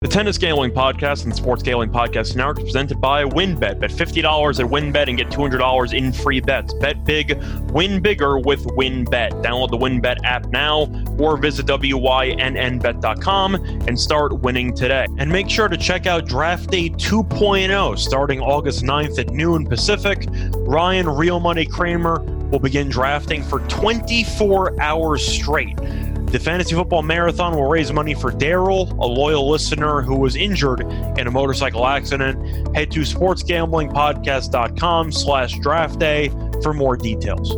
The Tennis Gambling Podcast and Sports Gambling Podcast Network is presented by WynnBET. Bet $50 at WynnBET and get $200 in free bets. Bet big, win bigger with WynnBET. Download the WynnBET app now or visit WYNNBet.com and start winning today. And make sure to check out Draft Day 2.0 starting August 9th at noon Pacific. Ryan Real Money Kramer will begin drafting for 24 hours straight. The Fantasy Football Marathon will raise money for Daryl, a loyal listener who was injured in a motorcycle accident. Head to sportsgamblingpodcast.com slash draft day for more details.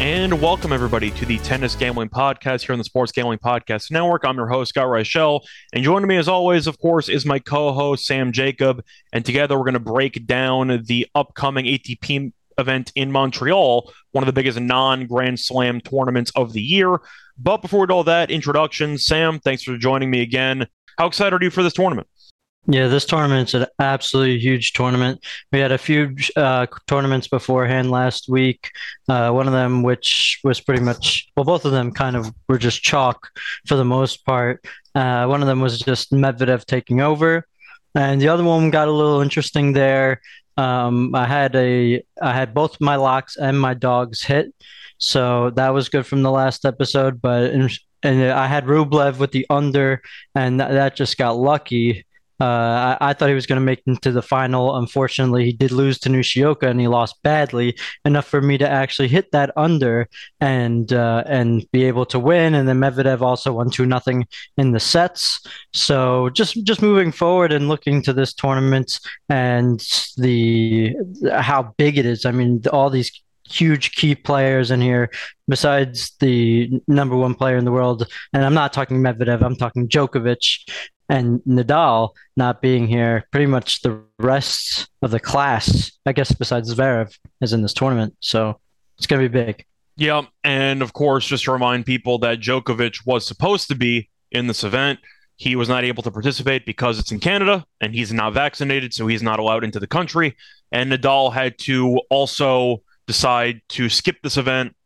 And welcome everybody to the Tennis Gambling Podcast here on the Sports Gambling Podcast Network. I'm your host, Scott Reichel. And joining me as always, of course, is my co-host Sam Jacob. And together we're going to break down the upcoming ATP event in Montreal, one of the biggest non Grand Slam tournaments of the year. But before we do all that, introduction, Sam, thanks for joining me again. How excited are you for this tournament? Yeah, this tournament's an absolutely huge tournament. We had a few uh, tournaments beforehand last week. Uh, one of them, which was pretty much, well, both of them kind of were just chalk for the most part. Uh, one of them was just Medvedev taking over. And the other one got a little interesting there. Um, I had a I had both my locks and my dogs hit, so that was good from the last episode. But and I had Rublev with the under, and that just got lucky. Uh, I, I, thought he was going to make it to the final. Unfortunately, he did lose to Nishioka, and he lost badly enough for me to actually hit that under and uh, and be able to win. And then Medvedev also won two nothing in the sets. So just just moving forward and looking to this tournament and the how big it is. I mean, all these huge key players in here besides the number one player in the world. And I'm not talking Medvedev, I'm talking Djokovic and Nadal not being here, pretty much the rest of the class, I guess, besides Zverev, is in this tournament. So it's going to be big. Yeah. And of course, just to remind people that Djokovic was supposed to be in this event. He was not able to participate because it's in Canada and he's not vaccinated, so he's not allowed into the country. And Nadal had to also decide to skip this event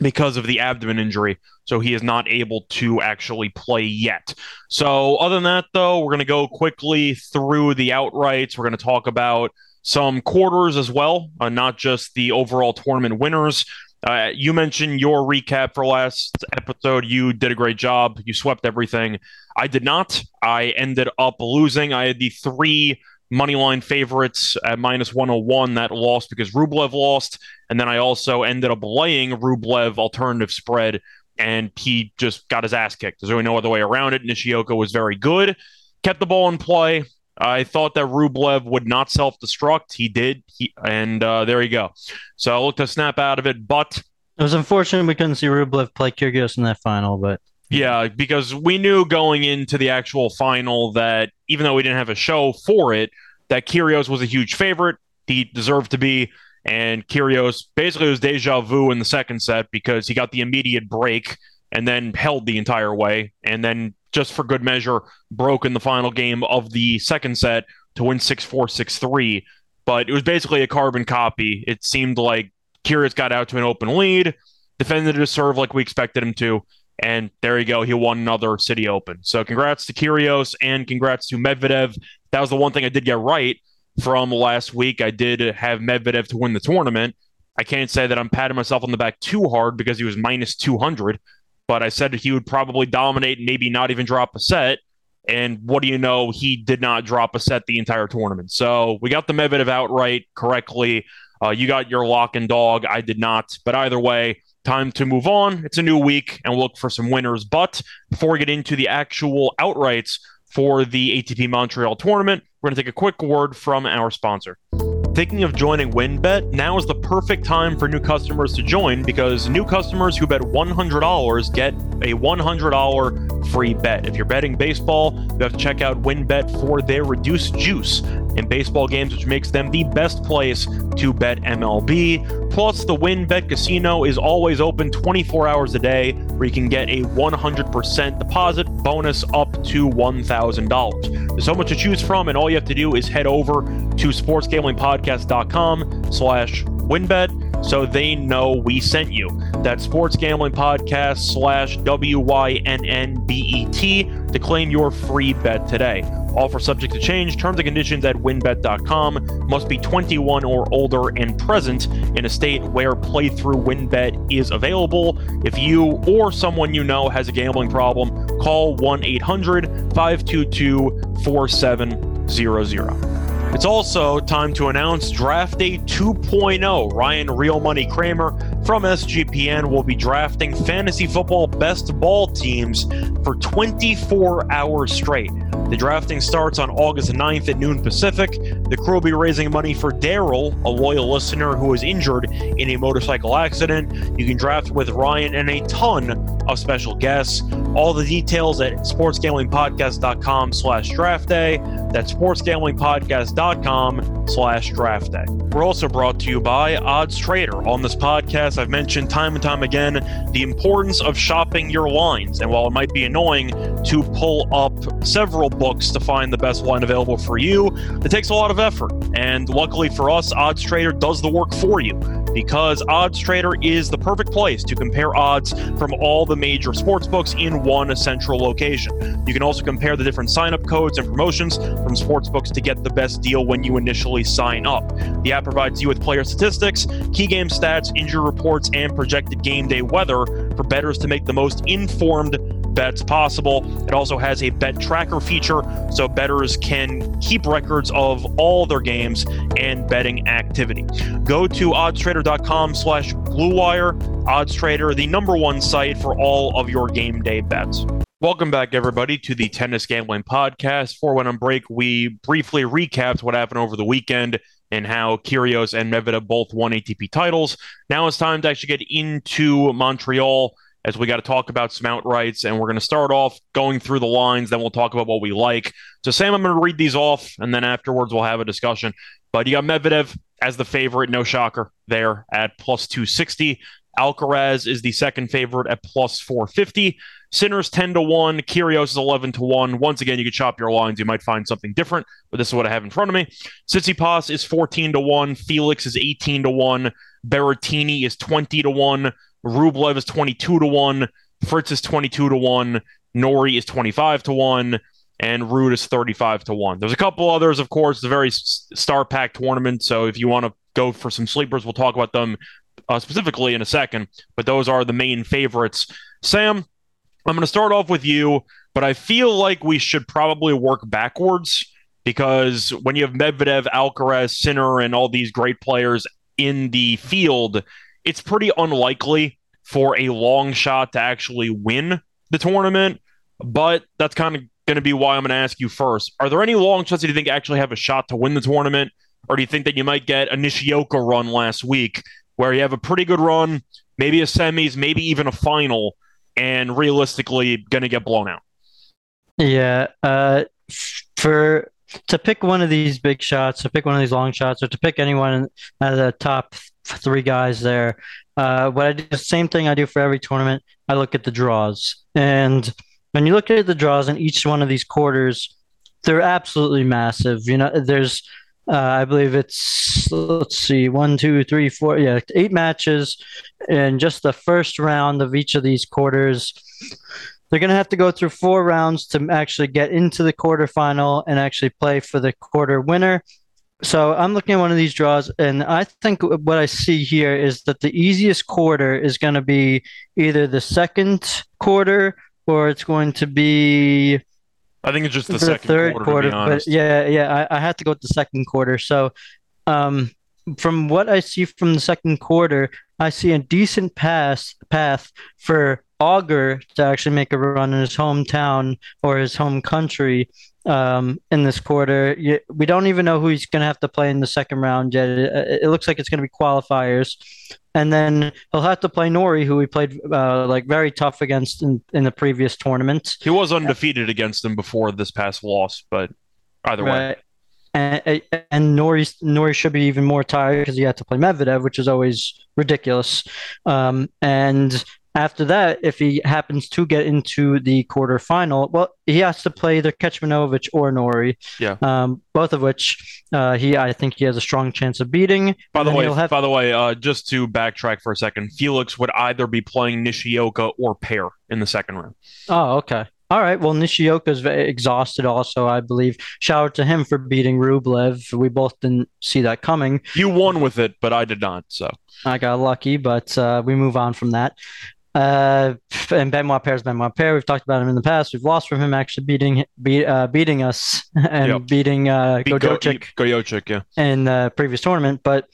because of the abdomen injury. So he is not able to actually play yet. So, other than that, though, we're going to go quickly through the outrights. We're going to talk about some quarters as well, uh, not just the overall tournament winners. Uh, you mentioned your recap for last episode. You did a great job. You swept everything. I did not. I ended up losing. I had the three moneyline favorites at minus 101 that lost because Rublev lost. And then I also ended up laying Rublev alternative spread, and he just got his ass kicked. There's really no other way around it. Nishioka was very good, kept the ball in play. I thought that Rublev would not self destruct. He did. He, and uh, there you go. So I looked to snap out of it, but. It was unfortunate we couldn't see Rublev play Kyrgios in that final, but. Yeah, because we knew going into the actual final that even though we didn't have a show for it, that Kyrgios was a huge favorite. He deserved to be. And Kyrgios basically was deja vu in the second set because he got the immediate break and then held the entire way. And then, just for good measure, broke in the final game of the second set to win 6 4, 6 3. But it was basically a carbon copy. It seemed like Kyrgios got out to an open lead, defended his serve like we expected him to. And there you go. He won another City Open. So congrats to Kyrgios and congrats to Medvedev. That was the one thing I did get right from last week. I did have Medvedev to win the tournament. I can't say that I'm patting myself on the back too hard because he was minus 200, but I said he would probably dominate, maybe not even drop a set. And what do you know? He did not drop a set the entire tournament. So we got the Medvedev outright correctly. Uh, you got your lock and dog. I did not. But either way, time to move on. It's a new week and we'll look for some winners. But before we get into the actual outrights for the ATP Montreal tournament, we're going to take a quick word from our sponsor. Thinking of joining WynnBET? Now is the perfect time for new customers to join because new customers who bet $100 get a $100 free bet. If you're betting baseball, you have to check out WynnBET for their reduced juice in baseball games, which makes them the best place to bet MLB. Plus, the WynnBET Casino is always open 24 hours a day, where you can get a 100% deposit bonus up to $1,000. There's so much to choose from, and all you have to do is head over to sportsgamblingpodcast.com slash wynnbet so they know we sent you. That's Sports Gambling Podcast slash W Y N N B E T to claim your free bet today. Offer subject to change. Terms and conditions at wynnbet.com. Must be 21 or older and present in a state where playthrough wynnbet is available. If you or someone you know has a gambling problem, call 1 800 522 4700. It's also time to announce Draft Day 2.0. Ryan Real Money Kramer from SGPN will be drafting fantasy football best ball teams for 24 hours straight. The drafting starts on August 9th at noon Pacific. The crew will be raising money for Daryl, a loyal listener who was injured in a motorcycle accident. You can draft with Ryan and a ton of special guests. All the details at sportsgamblingpodcast.com slash draft day. That's sportsgamblingpodcast.com slash draft day. We're also brought to you by Odds Trader. On this podcast, I've mentioned time and time again the importance of shopping your lines. And while it might be annoying to pull up several books to find the best line available for you, it takes a lot of effort. And luckily for us, Odds Trader does the work for you because Odds Trader is the perfect place to compare odds from all the major sports books in one central location. You can also compare the different sign up codes and promotions from sports books to get the best deal when you initially sign up. The app provides you with player statistics, key game stats, injury reports, and projected game day weather for bettors to make the most informed bets possible. It also has a bet tracker feature so bettors can keep records of all their games and betting activity. Go to oddstrader.com slash bluewire. OddsTrader, the number one site for all of your game day bets. Welcome back, everybody, to the Tennis Gambling Podcast. For when on break, we briefly recapped what happened over the weekend and how Kyrgios and Medvedev both won ATP titles. Now it's time to actually get into Montreal as we got to talk about some outrights, and we're going to start off going through the lines. Then we'll talk about what we like. So, Sam, I'm going to read these off, and then afterwards we'll have a discussion. But you got Medvedev as the favorite, no shocker there at plus 260. Alcaraz is the second favorite at plus 450. Sinner's 10 to 1. Kyrgios is 11 to 1. Once again, you could chop your lines. You might find something different, but this is what I have in front of me. Tsitsipas is 14 to 1. Felix is 18 to 1. Berrettini is 20 to 1. Rublev is 22 to 1. Fritz is 22 to 1. Norrie is 25 to 1. And Ruud is 35 to 1. There's a couple others, of course. It's a very star packed tournament. So if you want to go for some sleepers, we'll talk about them uh, specifically in a second. But those are the main favorites. Sam, I'm going to start off with you, but I feel like we should probably work backwards because when you have Medvedev, Alcaraz, Sinner, and all these great players in the field, it's pretty unlikely for a long shot to actually win the tournament. But that's kind of going to be why I'm going to ask you first. Are there any long shots that you think actually have a shot to win the tournament? Or do you think that you might get a Nishioka run last week where you have a pretty good run, maybe a semis, maybe even a final, and realistically going to get blown out? Yeah. Uh, for to pick one of these big shots, to pick one of these long shots, or to pick anyone out of the top three guys there. Uh, what I do the same thing I do for every tournament. I look at the draws, and when you look at the draws in each one of these quarters, they're absolutely massive. You know, there's uh, I believe it's let's see, one, two, three, four, yeah, eight matches in just the first round of each of these quarters. They're going to have to go through four rounds to actually get into the quarterfinal and actually play for the quarter winner. So I'm looking at one of these draws, and I think what I see here is that the easiest quarter is going to be either the second quarter or it's going to be. I think it's just the, the second third quarter. quarter but yeah, yeah, I, I had to go with the second quarter. So, um, from what I see from the second quarter, I see a decent pass path for Auger to actually make a run in his hometown or his home country um, in this quarter. We don't even know who he's going to have to play in the second round yet. It, it looks like it's going to be qualifiers, and then he'll have to play Norrie, who he played uh, like very tough against in, in the previous tournament. He was undefeated against him before this past loss, but either right. way. And, and Norrie, Norrie should be even more tired because he had to play Medvedev, which is always ridiculous. Um, and after that, if he happens to get into the quarterfinal, well, he has to play either Kecmanovic or Norrie. Yeah. Um, both of which uh, he, I think, he has a strong chance of beating. By the way, have- by the way, uh, just to backtrack for a second, Felix would either be playing Nishioka or Paire in the second round. Oh, okay. All right. Well, Nishioka's ve- exhausted also, I believe. Shout out to him for beating Rublev. We both didn't see that coming. You won with it, but I did not. So I got lucky, but uh, we move on from that. Uh, and Benoit Paire is Benoit Paire. We've talked about him in the past. We've lost from him actually beating beat, uh, beating us and Yep. beating uh, Beat yeah. in the previous tournament. But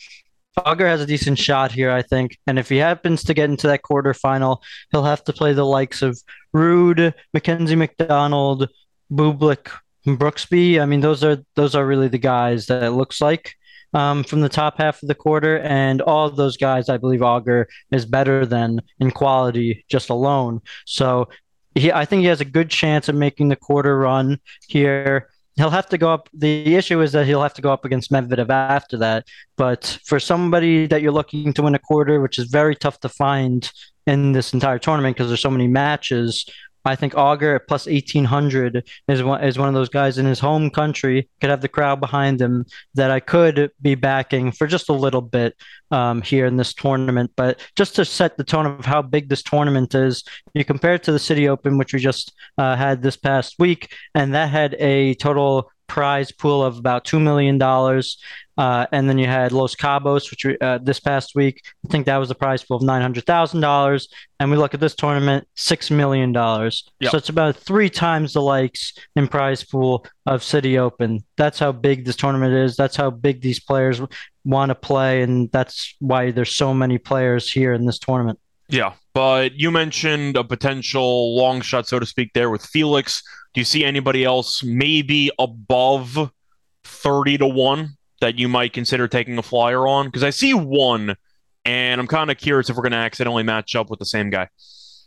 Auger has a decent shot here, I think. And if he happens to get into that quarterfinal, he'll have to play the likes of Ruud, Mackenzie McDonald, Bublik, Brooksby. I mean, those are those are really the guys that it looks like um, from the top half of the quarter. And all of those guys, I believe Auger is better than in quality just alone. So he, I think he has a good chance of making the quarter run here. He'll have to go up. The issue is that he'll have to go up against Medvedev after that. But for somebody that you're looking to win a quarter, which is very tough to find in this entire tournament because there's so many matches, I think Auger at plus 1800 is one, is one of those guys in his home country, could have the crowd behind him that I could be backing for just a little bit um, here in this tournament. But just to set the tone of how big this tournament is, you compare it to the City Open, which we just uh, had this past week, and that had a total prize pool of about $2 million. Uh, and then you had Los Cabos, which we, uh, this past week, I think that was the prize pool of $900,000. And we look at this tournament, $6 million. Yep. So it's about three times the likes in prize pool of City Open. That's how big this tournament is. That's how big these players want to play. And that's why there's so many players here in this tournament. Yeah, but you mentioned a potential long shot, so to speak, there with Felix. Do you see anybody else maybe above 30 to 1 that you might consider taking a flyer on? Because I see one, and I'm kind of curious if we're going to accidentally match up with the same guy.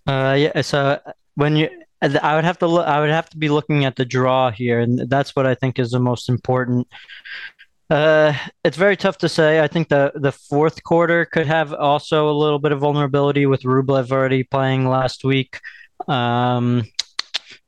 Uh, yeah. So when you, I would have to look. I would have to be looking at the draw here, and that's what I think is the most important. Uh, it's very tough to say. I think the the fourth quarter could have also a little bit of vulnerability with Rublev already playing last week. Um,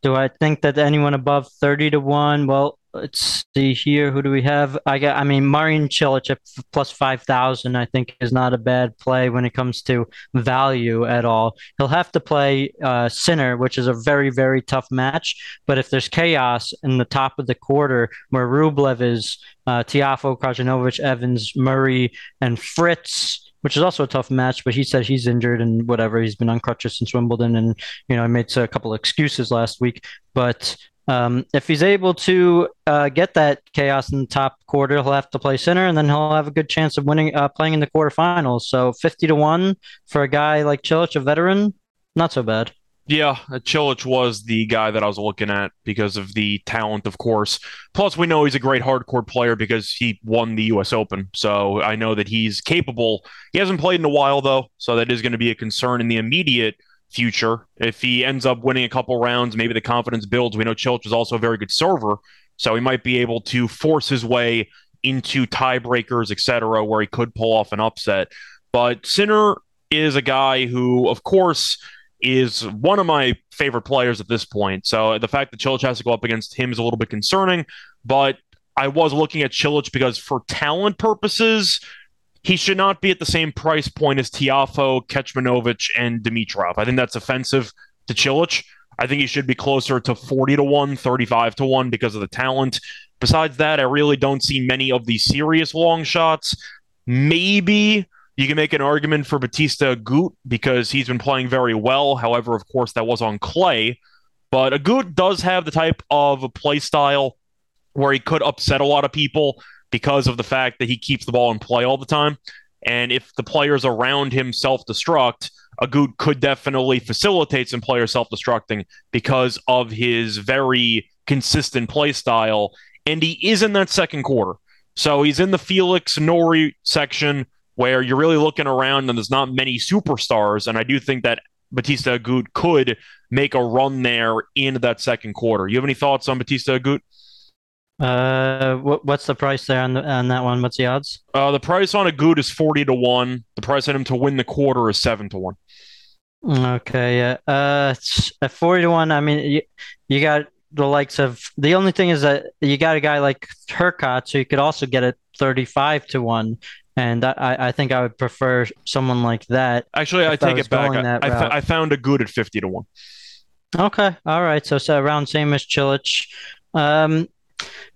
do I think that anyone above thirty to one? Well, let's see here. Who do we have? I got. I mean, Marin Cilic at plus five thousand. I think is not a bad play when it comes to value at all. He'll have to play uh, Sinner, which is a very very tough match. But if there's chaos in the top of the quarter where Rublev is uh, Tiafoe, Krajinovic, Evans, Murray, and Fritz. Which is also a tough match, but he said he's injured and whatever. He's been on crutches since Wimbledon, and you know, I made a couple of excuses last week. But um, if he's able to uh, get that chaos in the top quarter, he'll have to play Sinner, and then he'll have a good chance of winning, uh, playing in the quarterfinals. So fifty to one for a guy like Cilic, a veteran, not so bad. Yeah, uh, Cilic was the guy that I was looking at because of the talent, of course. Plus, we know he's a great hard court player because he won the U.S. Open. So I know that he's capable. He hasn't played in a while, though, so that is going to be a concern in the immediate future. If he ends up winning a couple rounds, maybe the confidence builds. We know Cilic is also a very good server, so he might be able to force his way into tiebreakers, etc., where he could pull off an upset. But Sinner is a guy who, of course, is one of my favorite players at this point. So the fact that Cilic has to go up against him is a little bit concerning. But I was looking at Cilic because for talent purposes, he should not be at the same price point as Tiafoe, Kecmanovic, and Dimitrov. I think that's offensive to Cilic. I think he should be closer to 40 to 1, 35 to 1 because of the talent. Besides that, I really don't see many of the serious long shots. Maybe you can make an argument for Bautista Agut because he's been playing very well. However, of course, that was on clay. But Agut does have the type of play style where he could upset a lot of people because of the fact that he keeps the ball in play all the time. And if the players around him self destruct, Agut could definitely facilitate some players self destructing because of his very consistent play style. And he is in that second quarter. So he's in the Felix Norrie section where you're really looking around and there's not many superstars. And I do think that Bautista Agut could make a run there in that second quarter. You have any thoughts on Bautista Agut? Uh, what, what's the price there on, the, on that one? What's the odds? Uh, the price on Agut is 40 to 1. The price on him to win the quarter is 7 to 1. Okay, yeah. Uh, at 40 to 1. I mean, you, you got the likes of the only thing is that you got a guy like Hurkacz, so you could also get it 35 to 1. And I, I think I would prefer someone like that. Actually, I take it back. I, I, I, found Agut at 50 to 1. Okay. All right. So, so around same as Cilic. Um,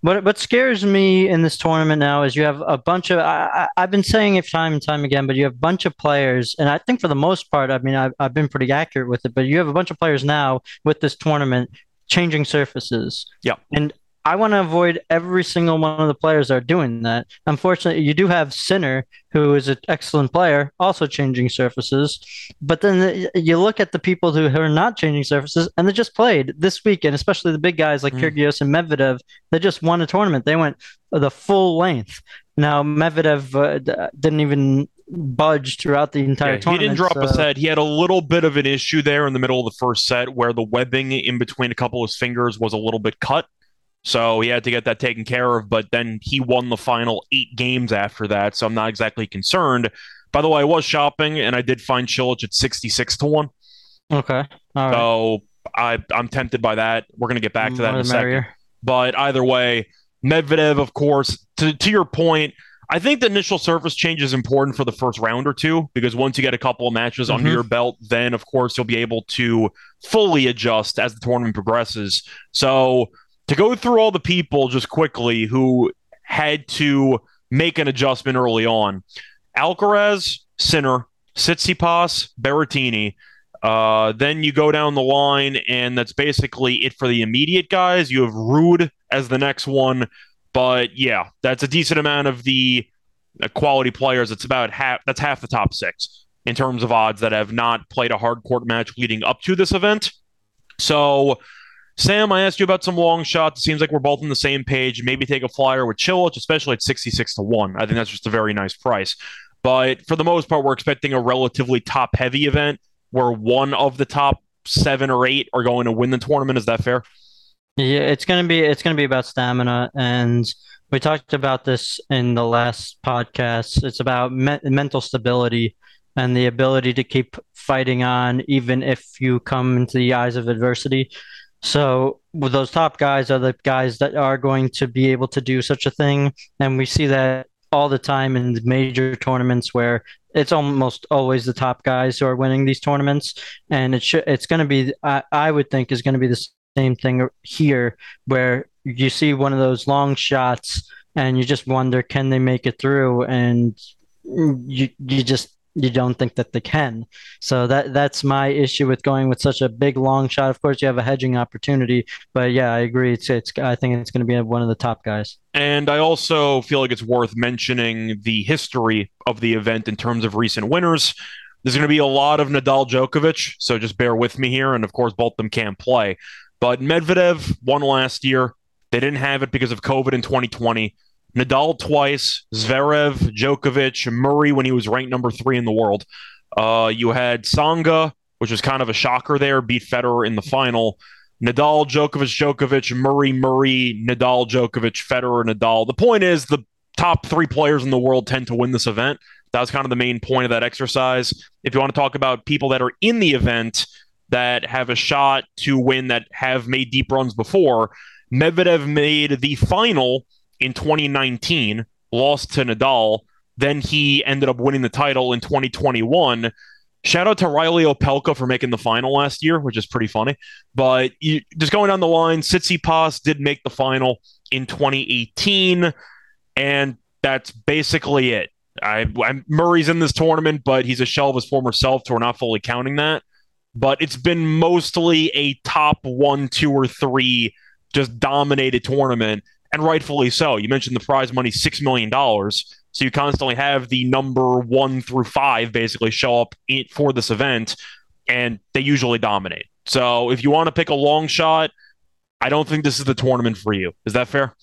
what what scares me in this tournament now is you have a bunch of I, I, have been saying it time and time again, but you have a bunch of players, and I think for the most part, I mean I've, I've been pretty accurate with it, but you have a bunch of players now with this tournament changing surfaces. Yeah. And I want to avoid every single one of the players that are doing that. Unfortunately, you do have Sinner, who is an excellent player, also changing surfaces. But then you look at the people who are not changing surfaces, and they just played this weekend, especially the big guys like mm. Kyrgios and Medvedev. They just won a tournament. They went the full length. Now Medvedev uh, didn't even budge throughout the entire yeah, tournament. He didn't drop so. a set. He had a little bit of an issue there in the middle of the first set where the webbing in between a couple of his fingers was a little bit cut. So he had to get that taken care of, but then he won the final eight games after that. So I'm not exactly concerned. By the way, I was shopping and I did find Cilic at 66 to 1. Okay. All so right. I, I'm tempted by that. We're going to get back to that More in a second. But either way, Medvedev, of course, to, to your point, I think the initial surface change is important for the first round or two because once you get a couple of matches mm-hmm. under your belt, then of course you'll be able to fully adjust as the tournament progresses. So to go through all the people just quickly who had to make an adjustment early on Alcaraz, Sinner, Tsitsipas, Berrettini. Uh, then you go down the line, and that's basically it for the immediate guys. You have Ruud as the next one, but yeah, that's a decent amount of the uh, quality players. It's about half. That's half the top six in terms of odds that have not played a hard court match leading up to this event. So Sam, I asked you about some long shots. It seems like we're both on the same page. Maybe take a flyer with Cilic, especially at 66 to 1. I think that's just a very nice price. But for the most part, we're expecting a relatively top heavy event where one of the top seven or eight are going to win the tournament. Is that fair? Yeah, it's gonna be it's gonna be about stamina, and we talked about this in the last podcast. It's about me- mental stability and the ability to keep fighting on, even if you come into the eyes of adversity. So those top guys are the guys that are going to be able to do such a thing, and we see that all the time in major tournaments where it's almost always the top guys who are winning these tournaments, and it it's going to be I, I would think is going to be the same thing here where you see one of those long shots and you just wonder can they make it through? And you you just you don't think that they can. So that that's my issue with going with such a big long shot. Of course, you have a hedging opportunity, but yeah, I agree. It's it's I think it's going to be one of the top guys. And I also feel like it's worth mentioning the history of the event in terms of recent winners. There's going to be a lot of Nadal Djokovic, so just bear with me here. And of course, both of them can't play. But Medvedev won last year. They didn't have it because of COVID in 2020. Nadal twice, Zverev, Djokovic, Murray when he was ranked number three in the world. Uh, you had Tsonga, which was kind of a shocker there, beat Federer in the final. Nadal, Djokovic, Djokovic, Murray, Murray, Nadal, Djokovic, Federer, Nadal. The point is the top three players in the world tend to win this event. That was kind of the main point of that exercise. If you want to talk about people that are in the event that have a shot to win that have made deep runs before, Medvedev made the final in 2019, lost to Nadal. Then he ended up winning the title in 2021. Shout out to Reilly Opelka for making the final last year, which is pretty funny. But you, just going down the line, Tsitsipas did make the final in 2018, and that's basically it. I, I, Murray's in this tournament, but he's a shell of his former self, so we're not fully counting that. But it's been mostly a top one, two, or three just dominated tournament and rightfully so. You mentioned the prize money, $6 million. So you constantly have the number one through five basically show up in, for this event, and they usually dominate. So if you want to pick a long shot, I don't think this is the tournament for you. Is that fair?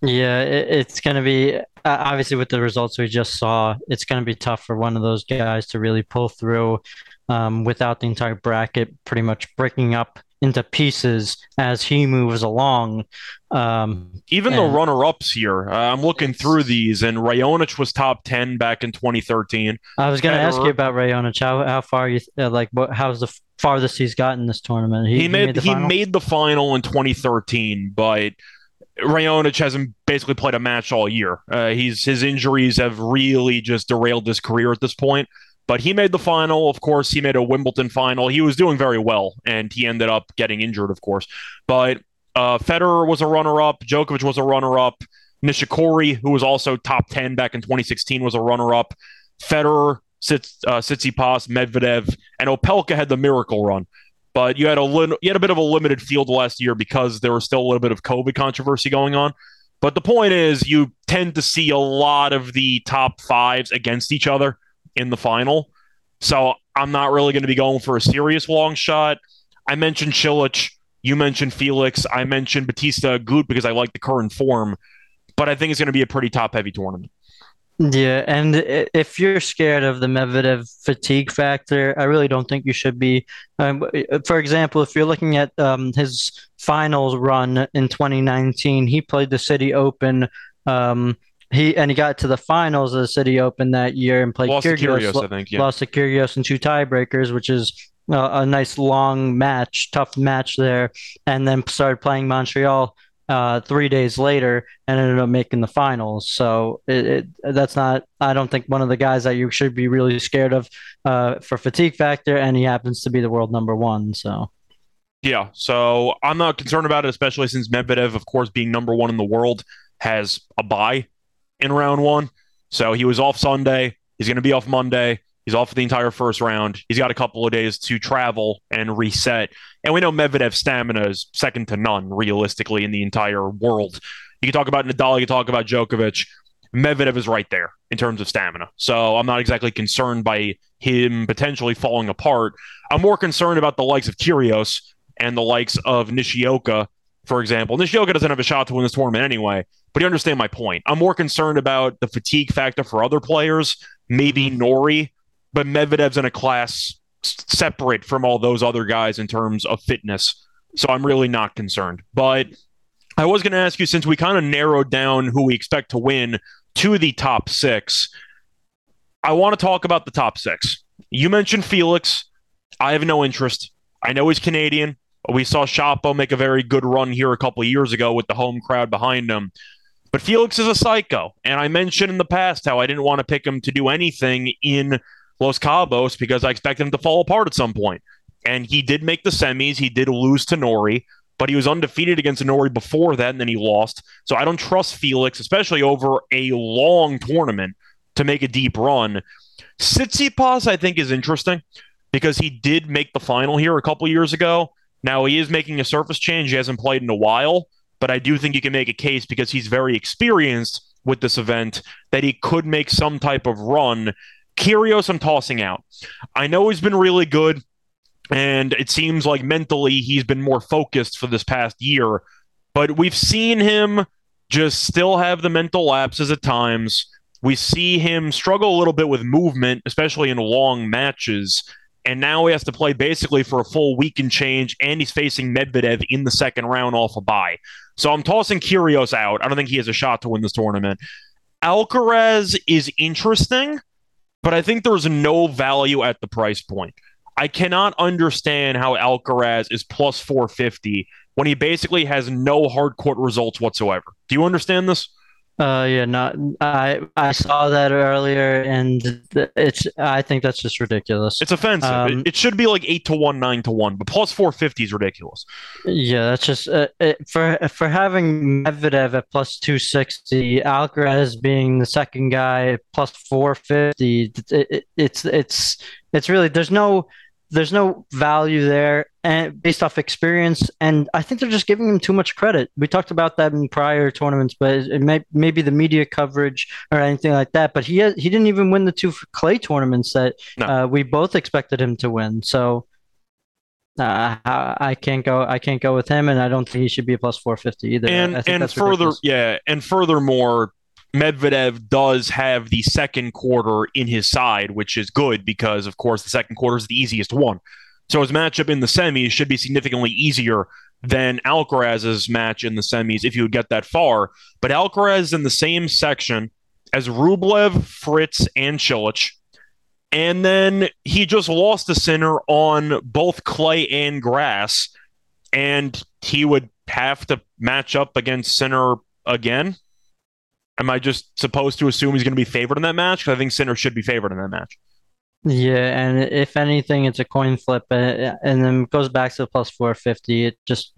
Yeah, it, it's going to be uh, obviously with the results we just saw, it's going to be tough for one of those guys to really pull through um, without the entire bracket pretty much breaking up into pieces as he moves along. Um, Even the runner-ups here, uh, I'm looking through these, and Raonic was top ten back in 2013. I was going to ask you about Raonic. How how far you uh, like? What how's the farthest he's gotten this tournament? He, he made, he, made the, he made the final in 2013, but Raonic hasn't basically played a match all year. Uh, he's his injuries have really just derailed his career at this point. But he made the final. Of course, he made a Wimbledon final. He was doing very well, and he ended up getting injured, of course. But uh, Federer was a runner-up. Djokovic was a runner-up. Nishikori, who was also top 10 back in 2016, was a runner-up. Federer, Sits, uh, Medvedev, and Opelka had the miracle run. But you had a little, you had a bit of a limited field last year because there was still a little bit of COVID controversy going on. But the point is, you tend to see a lot of the top fives against each other in the final. So I'm not really going to be going for a serious long shot. I mentioned Cilic. You mentioned Felix. I mentioned Bautista Agut because I like the current form. But I think it's going to be a pretty top heavy tournament. Yeah, and if you're scared of the Medvedev fatigue factor, I really don't think you should be. Um, for example, if you're looking at um, his finals run in 2019, he played the City Open. Um, he and he got to the finals of the City Open that year and played lost Kyrgios, Kyrgios, I think, yeah. lost to Kyrgios in two tiebreakers, which is uh, a nice long match, tough match there, and then started playing Montreal uh, three days later and ended up making the finals. So it, it, that's not, I don't think one of the guys that you should be really scared of uh, for fatigue factor, and he happens to be the world number one. So. Yeah, so I'm not concerned about it, especially since Medvedev, of course, being number one in the world, has a bye in round one. So he was off Sunday. He's going to be off Monday. He's off for the entire first round. He's got a couple of days to travel and reset. And we know Medvedev's stamina is second to none, realistically, in the entire world. You can talk about Nadal, you can talk about Djokovic. Medvedev is right there in terms of stamina. So I'm not exactly concerned by him potentially falling apart. I'm more concerned about the likes of Kyrgios and the likes of Nishioka, for example. Nishioka doesn't have a shot to win this tournament anyway, but you understand my point. I'm more concerned about the fatigue factor for other players, maybe mm-hmm. Norrie, but Medvedev's in a class separate from all those other guys in terms of fitness. So I'm really not concerned. But I was going to ask you since we kind of narrowed down who we expect to win to the top six, I want to talk about the top six. You mentioned Felix. I have no interest. I know he's Canadian. We saw Shapo make a very good run here a couple years ago with the home crowd behind him. But Felix is a psycho. And I mentioned in the past how I didn't want to pick him to do anything in Los Cabos because I expected him to fall apart at some point. And he did make the semis. He did lose to Norrie, but he was undefeated against Norrie before that, and then he lost. So I don't trust Felix, especially over a long tournament, to make a deep run. Tsitsipas, I think, is interesting because he did make the final here a couple years ago. Now he is making a surface change. He hasn't played in a while, but I do think you can make a case because he's very experienced with this event that he could make some type of run Kyrgios, I'm tossing out. I know he's been really good, and it seems like mentally he's been more focused for this past year. But we've seen him just still have the mental lapses at times. We see him struggle a little bit with movement, especially in long matches. And now he has to play basically for a full week and change, and he's facing Medvedev in the second round off a bye. So I'm tossing Kyrgios out. I don't think he has a shot to win this tournament. Alcaraz is interesting but I think there's no value at the price point. I cannot understand how Alcaraz is plus 450 when he basically has no hard court results whatsoever. Do you understand this? Uh, yeah, not I. I saw that earlier, and it's. I think that's just ridiculous. It's offensive. Um, it, it, should be like eight to one, nine to one, but plus four fifty is ridiculous. Yeah, that's just uh, it, for for having Medvedev at plus two sixty, Alcaraz being the second guy plus four fifty. It, it's it's it's really there's no there's no value there and based off experience and i think they're just giving him too much credit we talked about that in prior tournaments but it may maybe the media coverage or anything like that but he has, he didn't even win the two clay tournaments that no. uh, we both expected him to win so uh, I can't go. I can't go with him, and I don't think he should be a plus four fifty either. And and further, ridiculous. yeah, and furthermore, Medvedev does have the second quarter in his side, which is good because, of course, the second quarter is the easiest one. So his matchup in the semis should be significantly easier than Alcaraz's match in the semis if you would get that far. But Alcaraz is in the same section as Rublev, Fritz, and Cilic. And then he just lost the Sinner on both clay and grass. And he would have to match up against Sinner again. Am I just supposed to assume he's going to be favored in that match? Because I think Sinner should be favored in that match. Yeah, and if anything, it's a coin flip, and, and then it goes back to the plus 450. It just,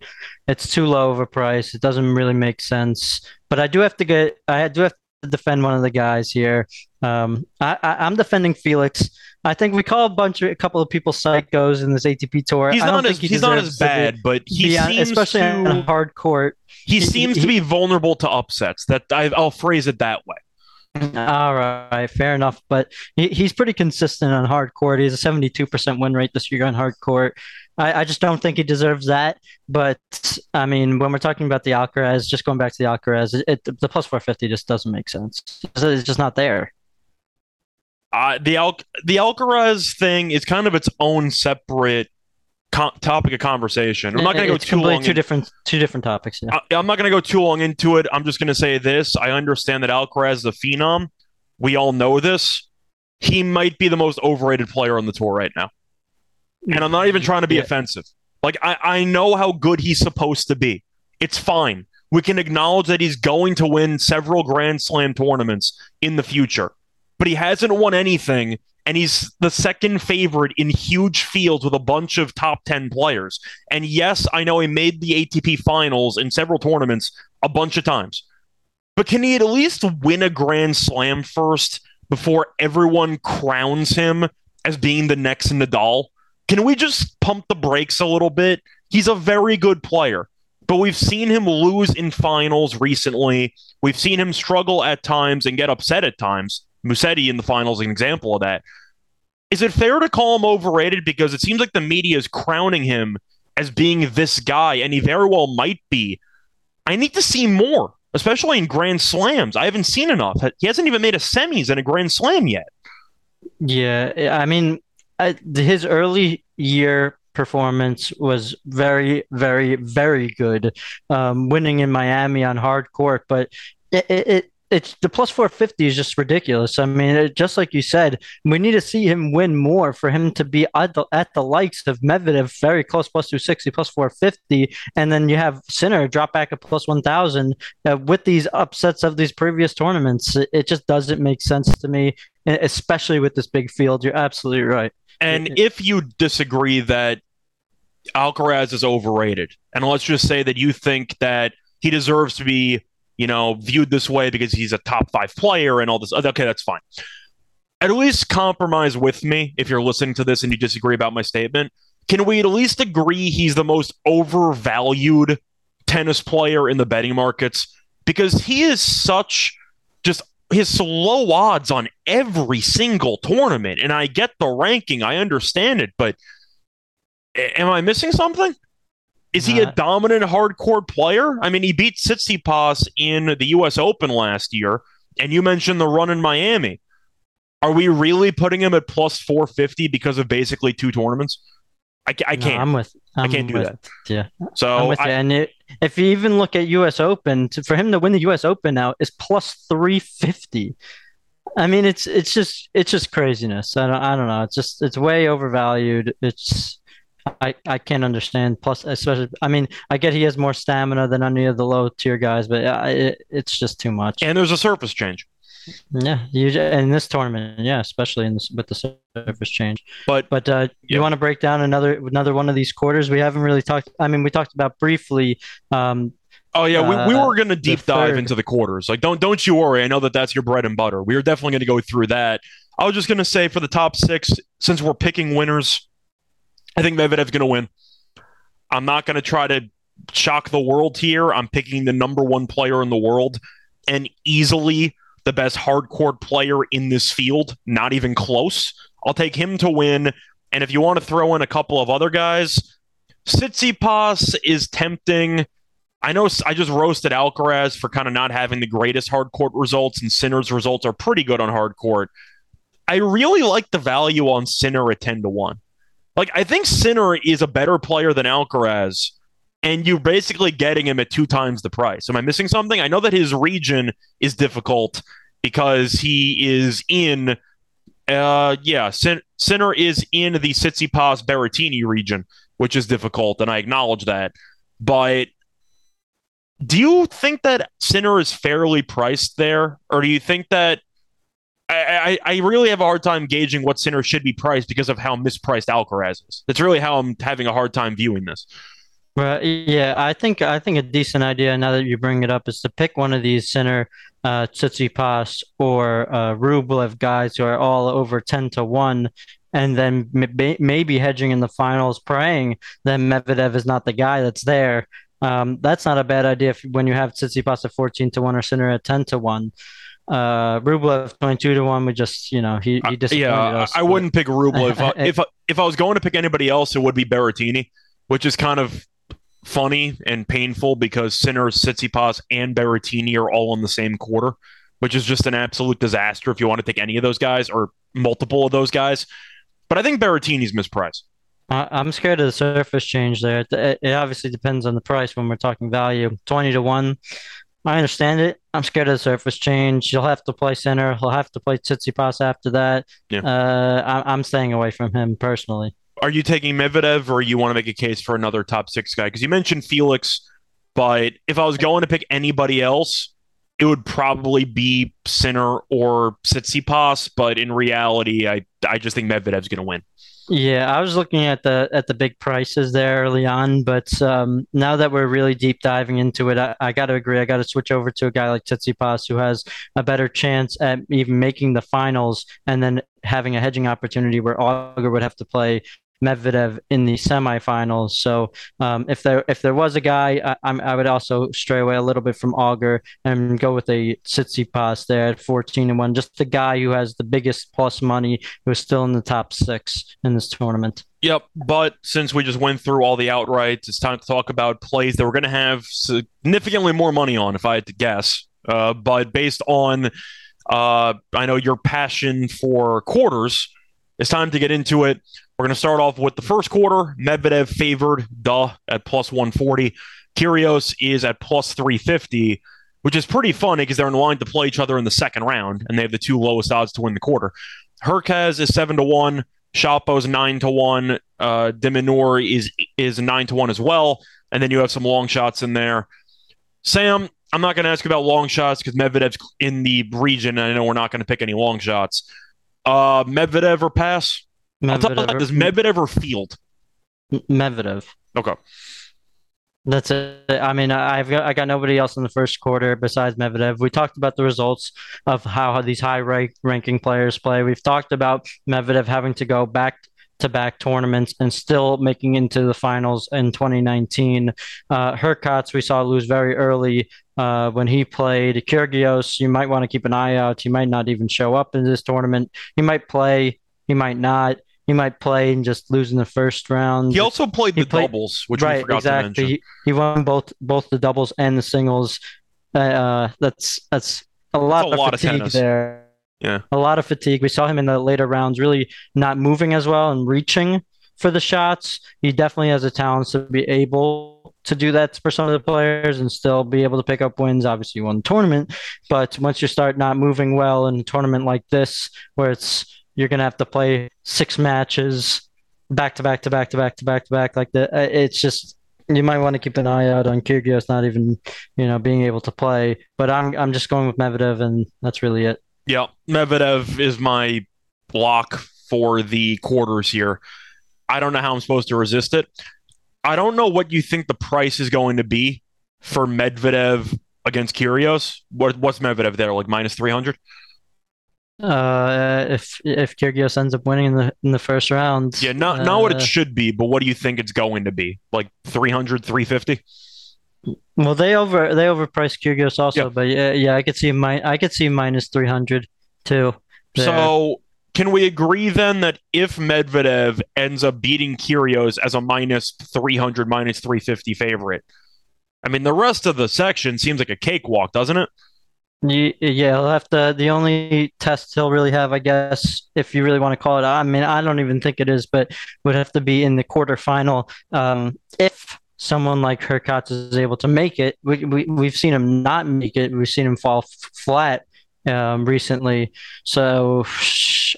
it's too low of a price. It doesn't really make sense. But I do have to get, I do have to defend one of the guys here. Um, I, I, am defending Felix. I think we call a bunch of a couple of people psychos in this ATP tour. He's not as he he's not as bad, be, but he seems especially to, on hard court. He, he seems he, to be vulnerable to upsets. That I, I'll phrase it that way. All right, fair enough. But he, he's pretty consistent on hard court. He has a 72% win rate this year on hard court. I, I just don't think he deserves that. But I mean, when we're talking about the Alcaraz, just going back to the Alcaraz, it, it, the plus 450 just doesn't make sense. It's just not there. Uh, the Al- the Alcaraz thing is kind of its own separate topic of conversation. I'm not going to go too long. Two in- different, two different topics. Yeah. I, am not going to go too long into it. I'm just going to say this: I understand that Alcaraz is a phenom. We all know this. He might be the most overrated player on the tour right now, and I'm not even trying to be yeah. offensive. Like I, I know how good he's supposed to be. It's fine. We can acknowledge that he's going to win several Grand Slam tournaments in the future, but he hasn't won anything and he's the second favorite in huge fields with a bunch of top 10 players. And yes, I know he made the ATP finals in several tournaments a bunch of times. But can he at least win a Grand Slam first before everyone crowns him as being the next Nadal? Can we just pump the brakes a little bit? He's a very good player, but we've seen him lose in finals recently. We've seen him struggle at times and get upset at times. Musetti in the finals an example of that. Is it fair to call him overrated because it seems like the media is crowning him as being this guy, and he very well might be? I need to see more, especially in Grand Slams. I haven't seen enough. He hasn't even made a semis in a Grand Slam yet. Yeah, I mean, his early year performance was very, very, very good, um, winning in Miami on hard court. But it, it, it's the plus 450 is just ridiculous. I mean, it, just like you said, we need to see him win more for him to be at the, at the likes of Medvedev, very close, plus 260, plus 450. And then you have Sinner drop back at plus 1000 uh, with these upsets of these previous tournaments. It, it just doesn't make sense to me, especially with this big field. You're absolutely right. And it, if you disagree that Alcaraz is overrated, and let's just say that you think that he deserves to be you know, viewed this way because he's a top five player and all this. Okay, that's fine. At least compromise with me if you're listening to this and you disagree about my statement. Can we at least agree he's the most overvalued tennis player in the betting markets? Because he is such just his low odds on every single tournament. And I get the ranking, I understand it, but am I missing something? Is he a dominant hard court player? I mean, he beat Tsitsipas in the U.S. Open last year, and you mentioned the run in Miami. Are we really putting him at plus 450 because of basically two tournaments? I, I can't. No, I'm with. I'm I can not do that. Yeah. So I'm with I, you. And it, if you even look at U.S. Open, to, for him to win the U.S. Open now is plus 350. I mean, it's it's just it's just craziness. I don't I don't know. It's just it's way overvalued. It's I, I can't understand. Plus, especially, I mean, I get he has more stamina than any of the low tier guys, but it, it's just too much. And there's a surface change. Yeah, you, in this tournament, yeah, especially in this, with the surface change. But but uh, you want to break down another another one of these quarters? We haven't really talked. I mean, we talked about briefly. Um, oh yeah, we, we uh, were going to deep dive third. into the quarters. Like, don't don't you worry. I know that that's your bread and butter. We are definitely going to go through that. I was just going to say for the top six, since we're picking winners I think Medvedev's going to win. I'm not going to try to shock the world here. I'm picking the number one player in the world and easily the best hard court player in this field, not even close. I'll take him to win. And if you want to throw in a couple of other guys, Tsitsipas is tempting. I know I just roasted Alcaraz for kind of not having the greatest hard court results, and Sinner's results are pretty good on hard court. I really like the value on Sinner at 10 to 1. Like, I think Sinner is a better player than Alcaraz, and you're basically getting him at two times the price. Am I missing something? I know that his region is difficult because he is in, uh, yeah, Sin- Sinner is in the Tsitsipas Berrettini region, which is difficult, and I acknowledge that. But do you think that Sinner is fairly priced there, or do you think that I, I, really have a hard time gauging what Sinner should be priced because of how mispriced Alcaraz is. That's really how I'm having a hard time viewing this. Well, yeah, I think I think a decent idea now that you bring it up is to pick one of these Sinner, uh, Tsitsipas or uh, Rublev guys who are all over ten to one, and then maybe hedging in the finals, praying that Medvedev is not the guy that's there. Um, that's not a bad idea if, when you have Tsitsipas at fourteen to one or Sinner at ten to one. Uh, Rublev twenty-two to one. We just, you know, he he disappointed yeah, us. I but... wouldn't pick Rublev. if if I was going to pick anybody else, it would be Berrettini, which is kind of funny and painful because Sinner, Tsitsipas, and Berrettini are all in the same quarter, which is just an absolute disaster if you want to take any of those guys or multiple of those guys. But I think Berrettini's mispriced. I'm scared of the surface change there. It obviously depends on the price when we're talking value. 20 to 1. I understand it. I'm scared of the surface change. You'll have to play Sinner. He'll have to play Tsitsipas after that. Yeah. Uh, I, am staying away from him personally. Are you taking Medvedev or you want to make a case for another top six guy? Because you mentioned Felix, but if I was going to pick anybody else, it would probably be Sinner or Tsitsipas. But in reality, I I just think Medvedev's going to win. Yeah, I was looking at the at the big prices there early on, but um, now that we're really deep diving into it, I, I got to agree. I got to switch over to a guy like Tsitsipas who has a better chance at even making the finals and then having a hedging opportunity where Auger would have to play Medvedev in the semifinals. So um, if there if there was a guy, I, I, would also stray away a little bit from Auger and go with a Tsitsipas there at 14 and one. Just the guy who has the biggest plus money, who is still in the top six in this tournament. Yep, but since we just went through all the outrights, it's time to talk about plays that we're going to have significantly more money on, if I had to guess. Uh, but based on, uh, I know your passion for quarters, it's time to get into it. We're going to start off with the first quarter. Medvedev favored, duh, at plus 140. Kyrgios is at plus 350, which is pretty funny because they're in line to play each other in the second round, and they have the two lowest odds to win the quarter. Hurkacz is 7 to 1. Shapo's 9 to 1. Uh, de Minaur is, is 9 to 1 as well. And then you have some long shots in there. Sam, I'm not going to ask about long shots because Medvedev's in the region, and I know we're not going to pick any long shots. Uh, Medvedev or pass? Medvedev. Does Medvedev ever field? Medvedev. Okay. That's it. I mean, I've got I got nobody else in the first quarter besides Medvedev. We talked about the results of how these high rank, ranking players play. We've talked about Medvedev having to go back to back tournaments and still making into the finals in 2019. Uh, we saw lose very early uh, when he played. Kyrgios, you might want to keep an eye out. He might not even show up in this tournament. He might play, he might not he might play and just lose in the first round. He also played he the played, doubles, which right, we forgot exactly. to mention. He, he won both both the doubles and the singles. Uh, that's that's a lot, that's a of, lot fatigue of there. Yeah, a lot of fatigue. We saw him in the later rounds, really not moving as well and reaching for the shots. He definitely has the talents to be able to do that for some of the players and still be able to pick up wins. Obviously, you won the tournament, but once you start not moving well in a tournament like this, where it's you're gonna have to play six matches back to back to back to back to back to back like that. Uh, it's just you might want to keep an eye out on Kyrgios not even you know being able to play. But I'm I'm just going with Medvedev, and that's really it. Yeah, Medvedev is my block for the quarters here. I don't know how I'm supposed to resist it. I don't know what you think the price is going to be for Medvedev against Kyrgios. What, what's Medvedev there? Like minus 300? Uh, if if Kyrgios ends up winning in the in the first round. Yeah, not uh, not what it uh, should be, but what do you think it's going to be? Like 300, 350? Well, they over they overpriced Kyrgios also, but yeah, yeah, I could see my I could see minus 300 too. There. So, can we agree then that if Medvedev ends up beating Kyrgios as a minus 300 minus 350 favorite, I mean, the rest of the section seems like a cakewalk, doesn't it? Yeah, he'll have to. The only test he'll really have, I guess, if you really want to call it. I mean, I don't even think it is, but would have to be in the quarterfinal. Um, if someone like Hurkacz is able to make it, we, we we've seen him not make it. We've seen him fall f- flat um, recently. So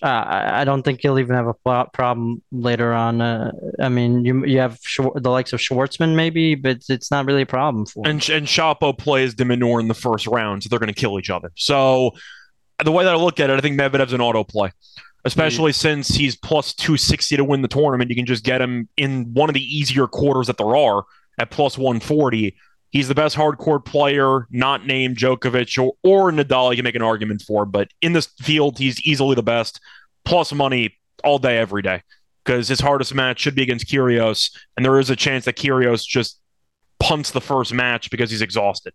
uh, I don't think he'll even have a problem later on. Uh, I mean, you you have the likes of Schwartzman maybe, but it's not really a problem for. Him. And and Shapo plays de Minaur in the first round, so they're going to kill each other. So the way that I look at it, I think Medvedev's an auto play. Especially mm-hmm. since he's plus 260 to win the tournament. You can just get him in one of the easier quarters that there are at plus 140 He's the best hard court player, not named Djokovic or, or Nadal. You can make an argument for, but in this field, he's easily the best. Plus money all day, every day, because his hardest match should be against Kyrgios, and there is a chance that Kyrgios just punts the first match because he's exhausted.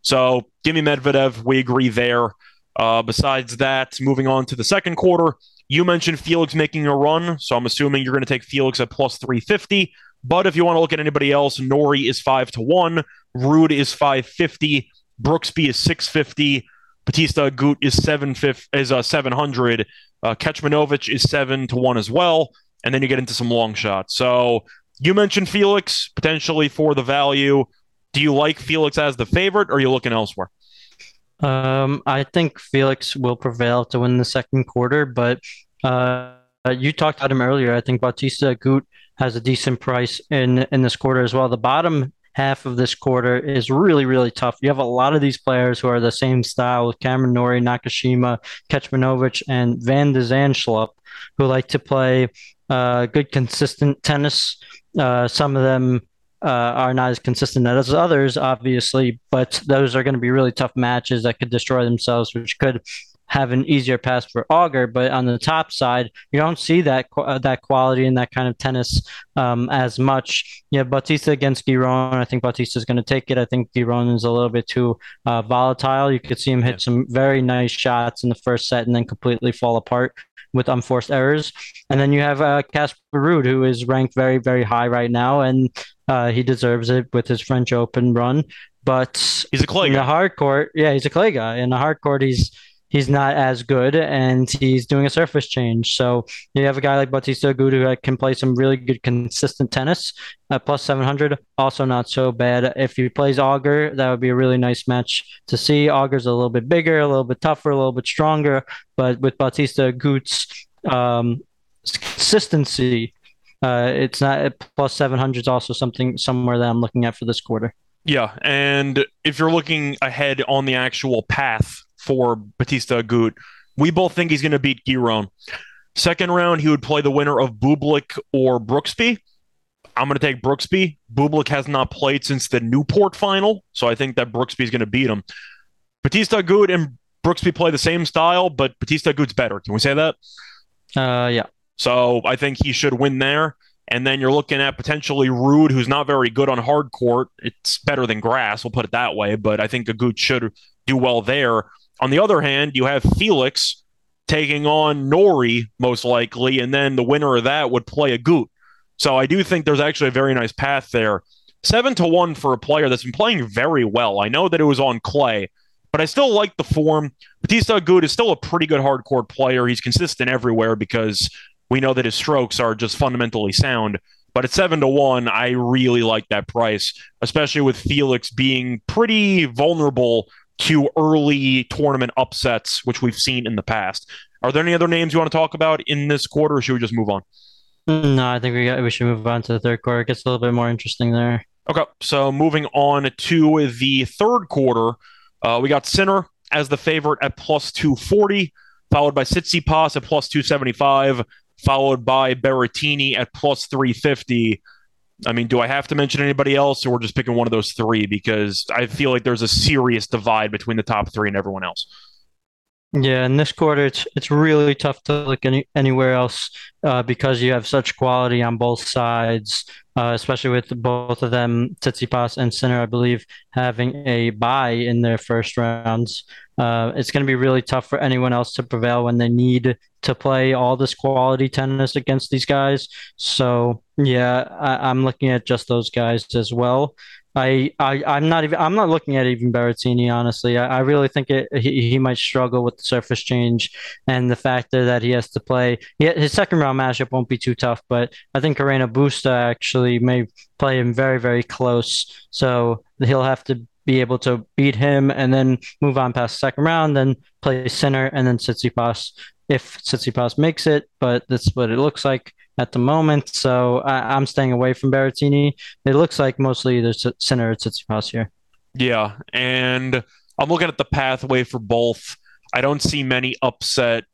So give me Medvedev. We agree there. Uh, besides that, moving on to the second quarter, you mentioned Felix making a run, so I'm assuming you're going to take Felix at plus 350. But if you want to look at anybody else, Norrie is five to one, Ruud is five fifty, Brooksby is six fifty, Bautista Agut is seven is uh, seven hundred, uh, Kecmanovic is seven to one as well, and then you get into some long shots. So you mentioned Felix potentially for the value. Do you like Felix as the favorite, or are you looking elsewhere? Um, I think Felix will prevail to win the second quarter, but uh, you talked about him earlier. I think Bautista Agut has a decent price in in this quarter as well. The bottom half of this quarter is really really tough. You have a lot of these players who are the same style with Cameron Norrie, Nakashima, Kecmanovic, and Van de Zandschulp, who like to play uh, good consistent tennis. Uh, some of them uh, are not as consistent as others, obviously, but those are going to be really tough matches that could destroy themselves, which could have an easier pass for Auger. But on the top side, you don't see that uh, that quality and that kind of tennis um, as much. Yeah, Bautista against Giron, I think Bautista is going to take it. I think Giron is a little bit too uh, volatile. You could see him hit yeah. some very nice shots in the first set and then completely fall apart with unforced errors. And then you have uh, Casper Ruud, who is ranked very, very high right now, and uh, he deserves it with his French Open run. But he's a clay in the hard court, yeah, he's a clay guy. In the hard court, he's he's not as good and he's doing a surface change. So you have a guy like Bautista Agut who can play some really good consistent tennis at plus 700. Also not so bad. If he plays Auger, that would be a really nice match to see. Auger's a little bit bigger, a little bit tougher, a little bit stronger, but with Bautista Agut's um, consistency, uh, it's not plus 700 is also something somewhere that I'm looking at for this quarter. Yeah, and if you're looking ahead on the actual path for Bautista Agut. We both think he's going to beat Giron. Second round, he would play the winner of Bublik or Brooksby. I'm going to take Brooksby. Bublik has not played since the Newport final, so I think that Brooksby is going to beat him. Bautista Agut and Brooksby play the same style, but Bautista Agut's better. Can we say that? Uh, yeah. So I think he should win there. And then you're looking at potentially Ruud, who's not very good on hard court. It's better than grass, we'll put it that way. But I think Agut should do well there. On the other hand, you have Felix taking on Norrie most likely, and then the winner of that would play Agut. So I do think there's actually a very nice path there. Seven to one for a player that's been playing very well. I know that it was on clay, but I still like the form. Bautista Agut is still a pretty good hard court player. He's consistent everywhere because we know that his strokes are just fundamentally sound. But at seven to one, I really like that price, especially with Felix being pretty vulnerable to early tournament upsets, which we've seen in the past. Are there any other names you want to talk about in this quarter, or should we just move on? No, I think we got, we should move on to the third quarter. It gets a little bit more interesting there. Okay, so moving on to the third quarter, uh, we got Sinner as the favorite at plus 240, followed by Tsitsipas at plus 275, followed by Berrettini at plus 350. I mean, do I have to mention anybody else, or we're just picking one of those three? Because I feel like there's a serious divide between the top three and everyone else. Yeah, in this quarter, it's it's really tough to look any, anywhere else uh, because you have such quality on both sides, uh, especially with both of them, Tsitsipas and Sinner, I believe, having a bye in their first rounds. Uh, it's going to be really tough for anyone else to prevail when they need to play all this quality tennis against these guys. So yeah, I, am looking at just those guys as well. I, I I'm not even I'm not looking at even Berrettini honestly. I, I really think it, he he might struggle with the surface change and the factor that he has to play. He, his second round matchup won't be too tough, but I think Carreno Busta actually may play him very very close. So he'll have to be able to beat him and then move on past second round, then play Sinner and then Tsitsipas if Tsitsipas makes it. But that's what it looks like at the moment. So I, am staying away from Berrettini. It looks like mostly the Sinner or Tsitsipas here. Yeah, and I'm looking at the pathway for both. I don't see many upset.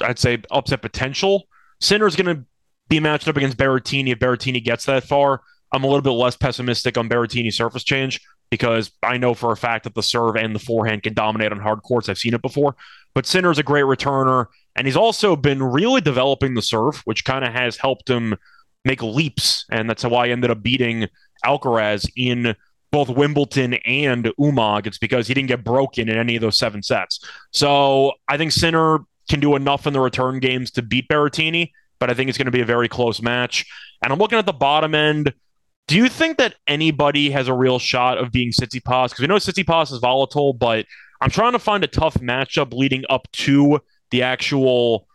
I'd say upset potential. Sinner's going to be matched up against Berrettini if Berrettini gets that far. I'm a little bit less pessimistic on Berrettini's surface change because I know for a fact that the serve and the forehand can dominate on hard courts. I've seen it before. But Sinner's a great returner, and he's also been really developing the serve, which kind of has helped him make leaps. And that's how I ended up beating Alcaraz in both Wimbledon and Umag. It's because he didn't get broken in any of those seven sets. So I think Sinner can do enough in the return games to beat Berrettini, but I think it's going to be a very close match. And I'm looking at the bottom end. Do you think that anybody has a real shot of being Tsitsipas? Because we know Tsitsipas is volatile, but I'm trying to find a tough matchup leading up to the actual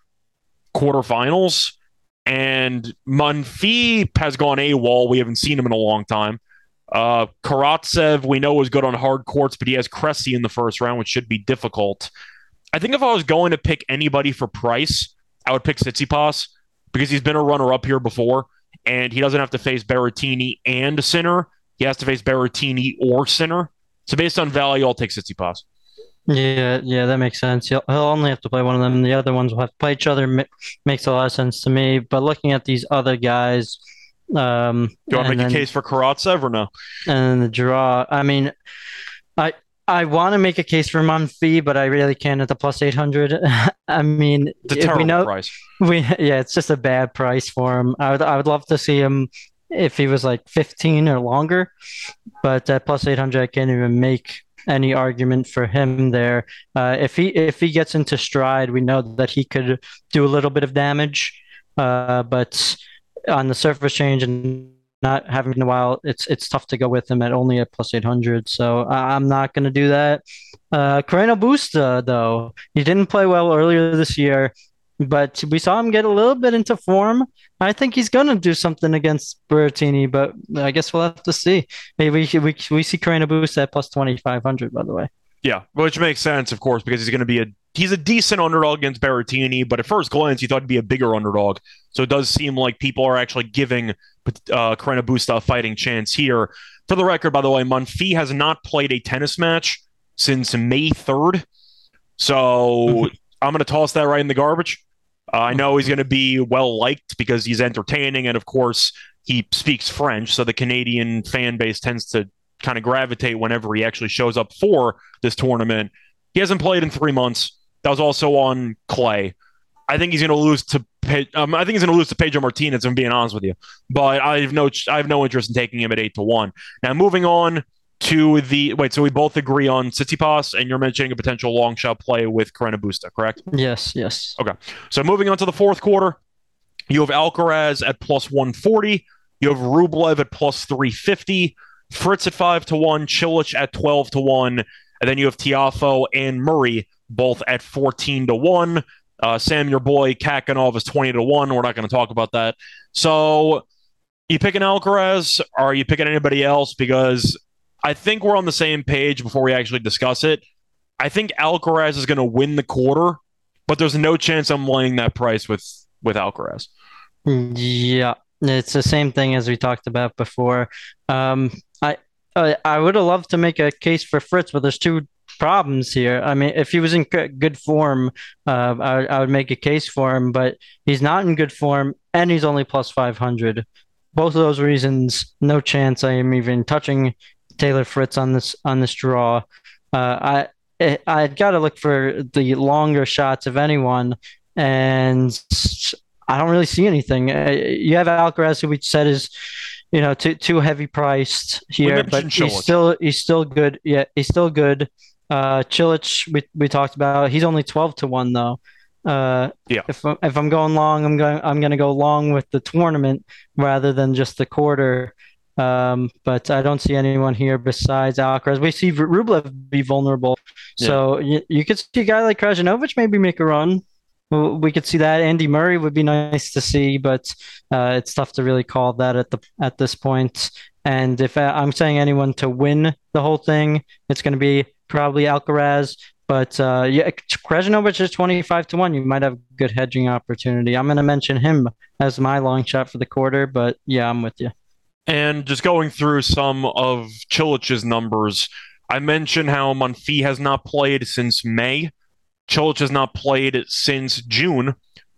quarterfinals. And Monfils has gone AWOL. We haven't seen him in a long time. Uh, Karatsev, we know is good on hard courts, but he has Cressy in the first round, which should be difficult. I think if I was going to pick anybody for price, I would pick Tsitsipas because he's been a runner up here before and he doesn't have to face Berrettini and Sinner. He has to face Berrettini or Sinner. So based on value, I'll take Tsitsipas. Yeah, yeah, that makes sense. He'll, he'll only have to play one of them. The other ones will have to play each other. makes a lot of sense to me. But looking at these other guys, um, do you want to make then, a case for Karatsev or no? And the draw. I mean, I I want to make a case for Monfils, but I really can't at the plus eight hundred. I mean, it's a terrible we know, price. We yeah, it's just a bad price for him. I would I would love to see him if he was like fifteen or longer, but at plus eight hundred, I can't even make any argument for him there. Uh, if he if he gets into stride, we know that he could do a little bit of damage, uh, but on the surface change and not having been a while, it's it's tough to go with him at only at plus 800. So I'm not going to do that. Uh, Carreno Busta, though, he didn't play well earlier this year, but we saw him get a little bit into form. I think he's going to do something against Berrettini, but I guess we'll have to see. Maybe we, we, we see Carreno Busta at plus 2,500, by the way. Yeah, which makes sense, of course, because he's going to be a he's a decent underdog against Berrettini, but at first glance, you thought he'd be a bigger underdog. So it does seem like people are actually giving uh, Carreno Busta a fighting chance here. For the record, by the way, Monfils has not played a tennis match since May 3rd. So I'm going to toss that right in the garbage. Uh, I know he's going to be well liked because he's entertaining. And of course, he speaks French. So the Canadian fan base tends to kind of gravitate whenever he actually shows up for this tournament. He hasn't played in three months. That was also on clay. I think he's going to lose to. Um, I think he's going to lose to Pedro Martinez. I'm being honest with you, but I have no. I have no interest in taking him at eight to one. Now moving on to the wait. So we both agree on Tsitsipas, and you're mentioning a potential long shot play with Carreno Busta, correct? Yes. Yes. Okay. So moving on to the fourth quarter, you have Alcaraz at plus 140. You have Rublev at plus 350. Fritz at five to one. Cilic at 12 to one. And then you have Tiafoe and Murray both at 14 to 1. Uh, Sam, your boy Khachanov is 20 to 1. We're not going to talk about that. So you picking Alcaraz or are you picking anybody else? Because I think we're on the same page before we actually discuss it. I think Alcaraz is going to win the quarter, but there's no chance I'm laying that price with with Alcaraz. Yeah, it's the same thing as we talked about before. Um, I I, I would have loved to make a case for Fritz, but there's two problems here. I mean, if he was in good form, uh, I, I would make a case for him, but he's not in good form, and he's only plus 500. Both of those reasons, no chance I am even touching Taylor Fritz on this on this draw. Uh, I I'd got to look for the longer shots of anyone, and I don't really see anything. Uh, you have Alcaraz, who we said is you know too too heavy priced here, but he's still he's still good. Yeah, he's still good. Uh, Cilic, we, we talked about. He's only twelve to one though. Uh, yeah. If if I'm going long, I'm going I'm going to go long with the tournament rather than just the quarter. Um, but I don't see anyone here besides Alcaraz. We see Rublev be vulnerable, yeah. so you, you could see a guy like Krajinovic maybe make a run. We could see that. Andy Murray would be nice to see, but uh, it's tough to really call that at the at this point. And if uh, I'm saying anyone to win the whole thing, it's going to be probably Alcaraz. But uh, yeah, Krajinovic is 25 to 1. You might have good hedging opportunity. I'm going to mention him as my long shot for the quarter, but yeah, I'm with you. And just going through some of Cilic's numbers, I mentioned how Monfils has not played since May. Cilic has not played since June.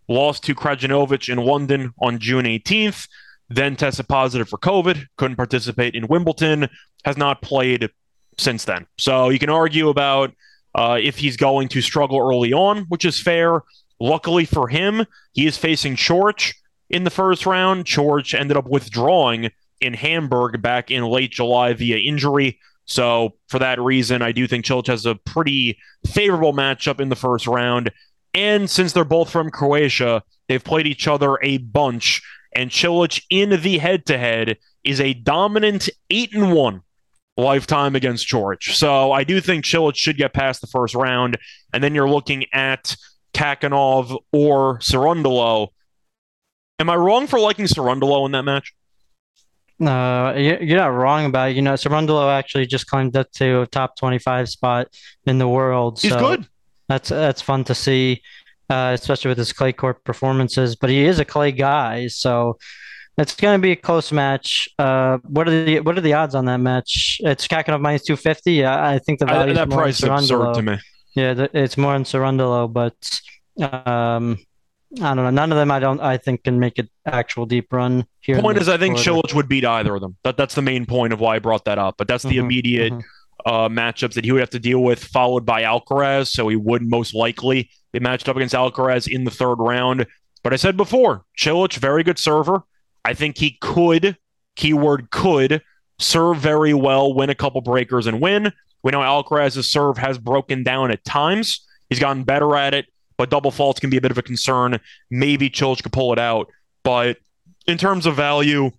Lost to Krajinovic in London on June 18th, then tested positive for COVID, couldn't participate in Wimbledon, has not played since then. So you can argue about uh, if he's going to struggle early on, which is fair. Luckily for him, he is facing Coric in the first round. Coric ended up withdrawing in Hamburg back in late July via injury. So for that reason, I do think Cilic has a pretty favorable matchup in the first round. And since they're both from Croatia, they've played each other a bunch. And Cilic in the head-to-head is a dominant eight and one lifetime against Coric. So I do think Cilic should get past the first round. And then you're looking at Khachanov or Cerundolo. Am I wrong for liking Cerundolo in that match? No, you're not wrong about it. You know, Cerundolo actually just climbed up to a top 25 spot in the world. He's so good. That's that's fun to see, uh, especially with his clay court performances. But he is a clay guy, so it's going to be a close match. Uh, what are the what are the odds on that match? It's Khachanov minus 250. I, I think the value that price is absurd to me. Yeah, it's more on Cerundolo, but um, I don't know. None of them, I don't. I think can make an actual deep run here. Point is, I think Cilic would beat either of them. That that's the main point of why I brought that up. But that's the mm-hmm, immediate mm-hmm. uh, matchups that he would have to deal with, followed by Alcaraz. So he would most likely be matched up against Alcaraz in the third round. But I said before, Cilic, very good server. I think he could, keyword could, serve very well, win a couple breakers, and win. We know Alcaraz's serve has broken down at times. He's gotten better at it but double faults can be a bit of a concern. Maybe Cilic could pull it out. But in terms of value,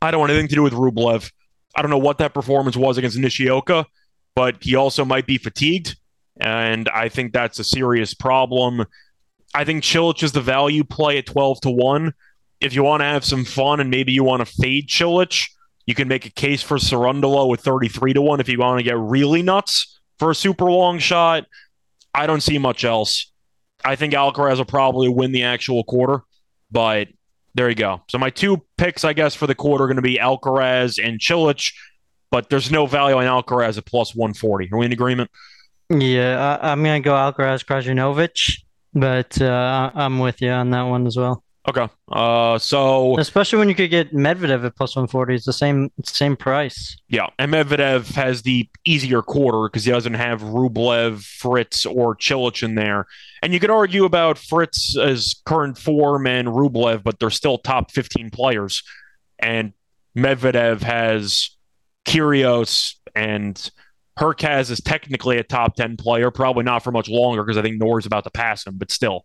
I don't want anything to do with Rublev. I don't know what that performance was against Nishioka, but he also might be fatigued. And I think that's a serious problem. I think Cilic is the value play at 12 to 1. If you want to have some fun and maybe you want to fade Cilic, you can make a case for Cerundolo with 33 to 1 if you want to get really nuts for a super long shot. I don't see much else. I think Alcaraz will probably win the actual quarter, but there you go. So my two picks, I guess, for the quarter are going to be Alcaraz and Cilic, but there's no value on Alcaraz at plus 140. Are we in agreement? Yeah, I, am going to go Alcaraz Krajinovic, but uh, I'm with you on that one as well. Okay. Uh, so especially when you could get Medvedev at plus one forty, it's the same same price. Yeah, and Medvedev has the easier quarter because he doesn't have Rublev, Fritz, or Cilic in there. And you could argue about Fritz's current form and Rublev, but they're still top fifteen players. And Medvedev has Kyrgios and Hurkacz is technically a top 10 player, probably not for much longer because I think Norrie's about to pass him, but still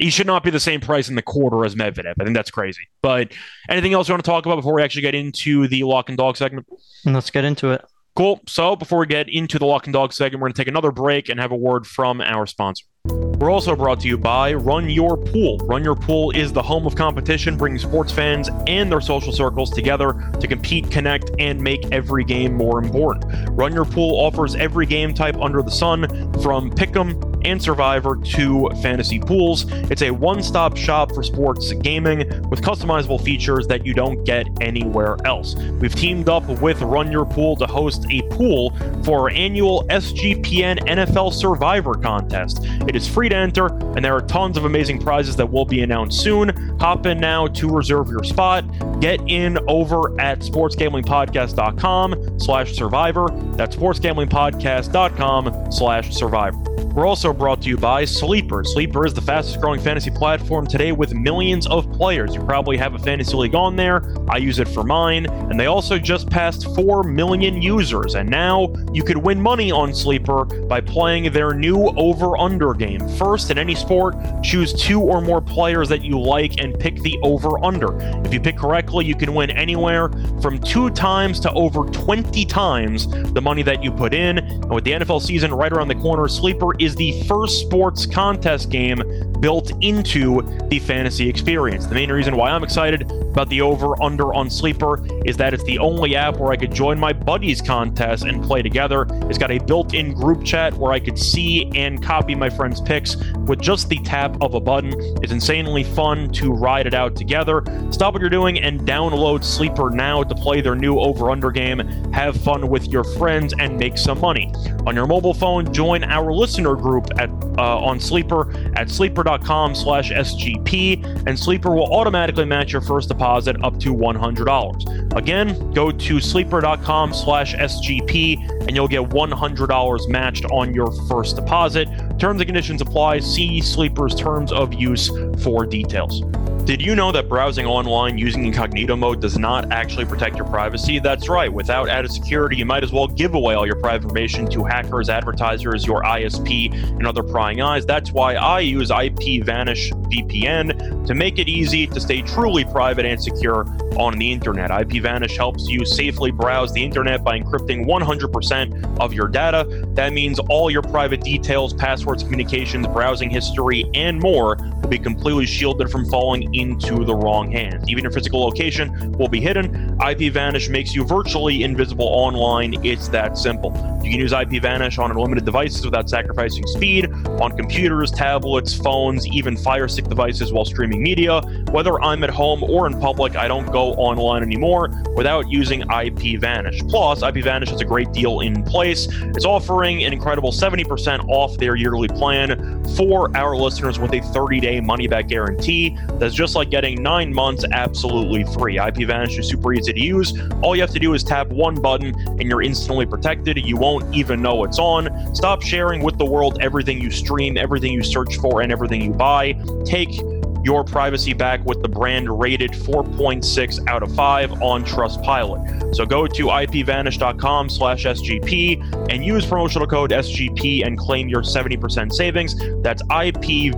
he should not be the same price in the quarter as Medvedev. I think that's crazy. But anything else you want to talk about before we actually get into the lock and dog segment? Let's get into it. Cool. So before we get into the lock and dog segment, we're going to take another break and have a word from our sponsor. We're also brought to you by Run Your Pool. Run Your Pool is the home of competition, bringing sports fans and their social circles together to compete, connect, and make every game more important. Run Your Pool offers every game type under the sun, from Pick'em and Survivor to fantasy pools. It's a one stop shop for sports gaming with customizable features that you don't get anywhere else. We've teamed up with Run Your Pool to host a pool for our annual SGPN NFL Survivor contest. It is free to enter, and there are tons of amazing prizes that will be announced soon. Hop in now to reserve your spot. Get in over at sportsgamblingpodcast.com slash survivor. That's sportsgamblingpodcast.com slash survivor. We're also brought to you by Sleeper. Sleeper is the fastest growing fantasy platform today with millions of players. You probably have a fantasy league on there. I use it for mine. And they also just passed 4 million users. And now you could win money on Sleeper by playing their new over under game. First, in any sport, choose two or more players that you like and pick the over under. If you pick correctly, you can win anywhere from two times to over 20 times the money that you put in. And with the NFL season right around the corner, Sleeper is the first sports contest game built into the fantasy experience. The main reason why I'm excited about the over under on Sleeper is that it's the only app where I could join my buddies contest and play together. It's got a built in group chat where I could see and copy my picks with just the tap of a button. It's insanely fun to ride it out together. Stop what you're doing and download Sleeper now to play their new over under game. Have fun with your friends and make some money. On your mobile phone, join our listener group at uh, on Sleeper at sleeper.com slash SGP, and Sleeper will automatically match your first deposit up to $100. Again, go to sleeper.com slash SGP, and you'll get $100 matched on your first deposit. Terms and conditions apply. See Sleeper's terms of use for details. Did you know that browsing online using incognito mode does not actually protect your privacy? That's right. Without added security, you might as well give away all your private information to hackers, advertisers, your ISP, and other prying eyes. That's why I use IPVanish VPN to make it easy to stay truly private and secure on the internet. IPVanish helps you safely browse the internet by encrypting 100% of your data. That means all your private details, passwords, communications, browsing history, and more will be completely shielded from falling into the wrong hands. Even your physical location will be hidden. IP Vanish makes you virtually invisible online. It's that simple. You can use IP Vanish on unlimited devices without sacrificing speed, on computers, tablets, phones, even Fire Stick devices while streaming media. Whether I'm at home or in public, I don't go online anymore without using IP Vanish. Plus, IP Vanish has a great deal in place. It's offering an incredible 70% off their plan for our listeners with a 30 day money back guarantee. That's just like getting nine months absolutely free. IPVanish is super easy to use. All you have to do is tap one button and you're instantly protected. You won't even know it's on. Stop sharing with the world everything you stream, everything you search for, and everything you buy. Take your privacy back with the brand rated 4.6 out of 5 on Trustpilot. So go to ipvanish.com slash SGP and use promotional code SGP and claim your 70% savings. That's ipvanish.com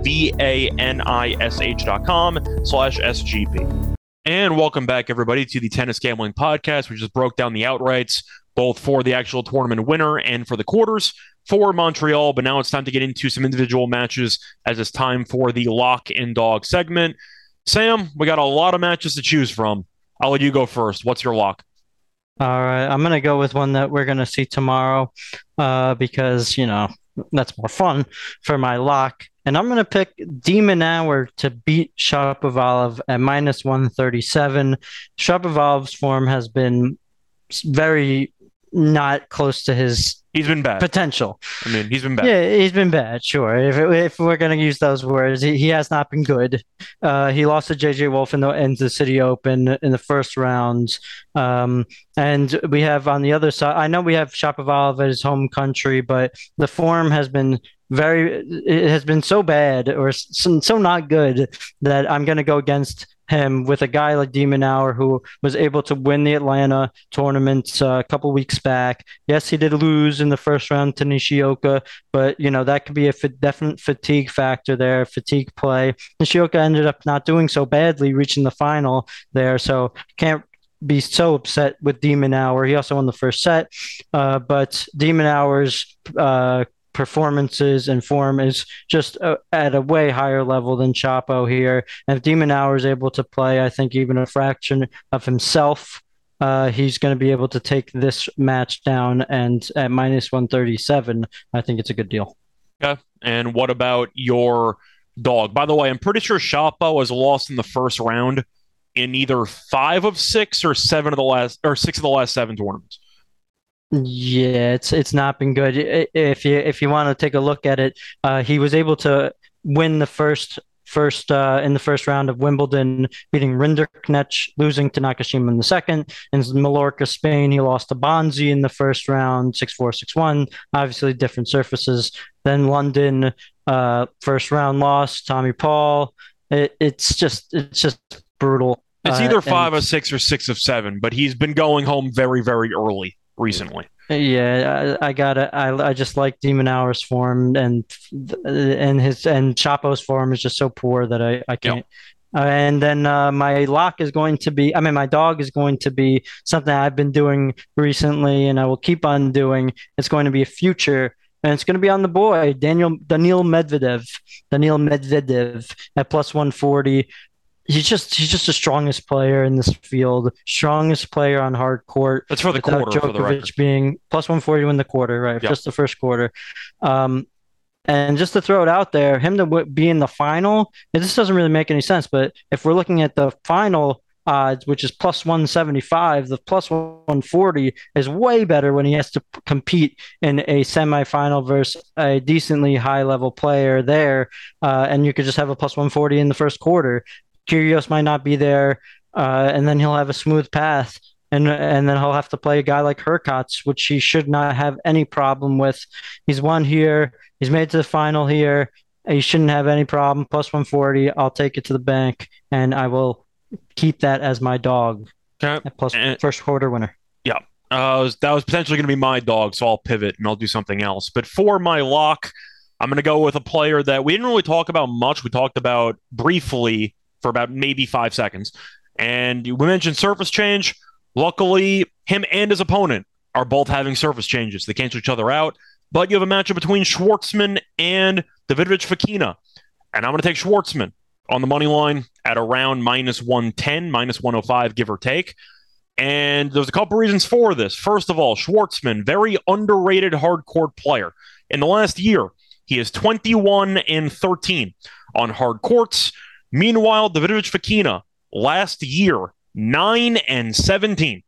slash SGP. And welcome back, everybody, to the Tennis Gambling Podcast. We just broke down the outrights, both for the actual tournament winner and for the quarters for Montreal. But now it's time to get into some individual matches as it's time for the lock and dog segment. Sam, we got a lot of matches to choose from. I'll let you go first. What's your lock? All right, I'm gonna go with one that we're gonna see tomorrow, uh, because you know that's more fun for my lock. And I'm to pick de Minaur to beat Shapovalov at minus 137. Shapovalov's form has been very not close to his He's been bad. potential. I mean, he's been bad. Yeah, he's been bad, sure. If, if we're going to use those words, he, he has not been good. Uh, he lost to JJ Wolf in the, in the City Open in the first round. Um, and we have on the other side, I know we have Shapovalov at his home country, but the form has been very, it has been so bad or so, so not good that I'm going to go against him with a guy like de Minaur who was able to win the Atlanta tournament uh, a couple weeks back. Yes, he did lose in the first round to Nishioka, but you know that could be a f- definite fatigue factor there, fatigue play. Nishioka ended up not doing so badly, reaching the final there, so can't be so upset with de Minaur. He also won the first set, uh, but de Minaur's uh, performances and form is just uh, at a way higher level than Shapo here. And if de Minaur is able to play, I think even a fraction of himself, uh, he's going to be able to take this match down. And at minus 137, I think it's a good deal. Yeah. And what about your dog? By the way, I'm pretty sure Shapo has lost in the first round in either five of six or seven of the last or six of the last seven tournaments. Yeah, it's it's not been good. If you if you want to take a look at it, uh, he was able to win the first first uh, in the first round of Wimbledon, beating Rinderknecht, losing to Nakashima in the second. In Mallorca, Spain, he lost to Bonzi in the first round, 6-4, 6-1. Obviously, different surfaces. Then London, uh, first round loss, Tommy Paul. It, it's just it's just brutal. It's either uh, five and, of six or six of seven, but he's been going home very, very early recently. Yeah, I, I got it. I, I just like de Minaur's form and and his and Shapo's form is just so poor that I, I can't. Yep. Uh, and then uh, my lock is going to be, I mean, my dog is going to be something I've been doing recently and I will keep on doing. It's going to be a future and it's going to be on the boy, Daniel Daniil Medvedev. Daniil Medvedev at plus 140 he's just he's just the strongest player in this field, strongest player on hard court. That's for the quarter. Djokovic the being plus one forty in the quarter, right? Yep. Just the first quarter. Um, and just to throw it out there, him to be in the final, this doesn't really make any sense. But if we're looking at the final odds, which is plus 175, the plus 140 is way better when he has to compete in a semifinal versus a decently high level player there. Uh, and you could just have a plus 140 in the first quarter. Kyrgios might not be there, uh, and then he'll have a smooth path. And, and then he'll have to play a guy like Hurkacz, which he should not have any problem with. He's won here. He's made to the final here. He shouldn't have any problem. Plus 140. I'll take it to the bank, and I will keep that as my dog. Okay. Plus and, first quarter winner. Yeah. Uh, that was potentially going to be my dog, so I'll pivot and I'll do something else. But for my lock, I'm going to go with a player that we didn't really talk about much. We talked about briefly for about maybe five seconds. And we mentioned surface change. Luckily, him and his opponent are both having surface changes. They cancel each other out. But you have a matchup between Schwartzman and Davidovich Fokina. And I'm going to take Schwartzman on the money line at around minus 110, minus 105, give or take. And there's a couple reasons for this. First of all, Schwartzman, very underrated hard court player. In the last year, he is 21 and 13 on hard courts. Meanwhile, Davidovich Fokina last year, 9 and 17.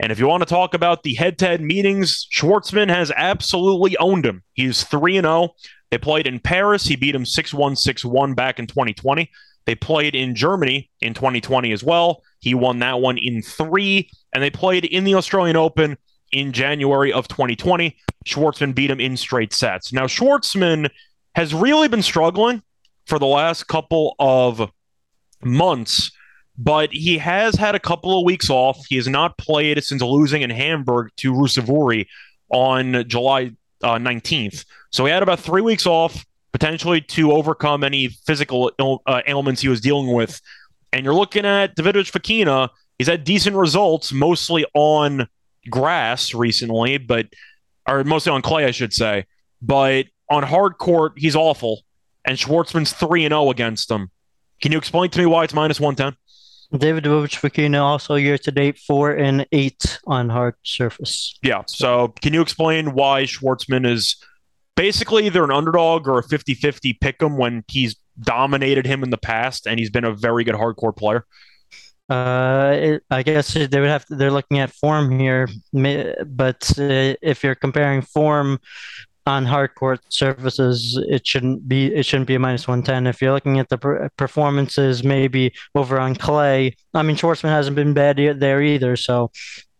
And if you want to talk about the head to head meetings, Schwartzman has absolutely owned him. He's 3 and 0. They played in Paris. He beat him 6 1 6 1 back in 2020. They played in Germany in 2020 as well. He won that one in three. And they played in the Australian Open in January of 2020. Schwartzman beat him in straight sets. Now, Schwartzman has really been struggling for the last couple of months, but he has had a couple of weeks off. He has not played since losing in Hamburg to Ruusuvuori on July uh, 19th. So he had about three weeks off, potentially to overcome any physical Ill, uh, ailments he was dealing with. And you're looking at Davidovich Fokina. He's had decent results, mostly on grass recently, but or mostly on clay, I should say. But on hard court, he's awful and Schwartzman's 3 and 0 against them. Can you explain to me why it's minus 110? David Fokina also year to date 4 and 8 on hard surface. Yeah. So can you explain why Schwartzman is basically either an underdog or a 50 50 pick him when he's dominated him in the past and he's been a very good hard court player? Uh, it, I guess they would have to, they're looking at form here, but uh, if you're comparing form on hard court surfaces, it shouldn't be it shouldn't be a minus one ten. If you're looking at the per- performances, maybe over on clay. I mean, Schwartzman hasn't been bad there either, so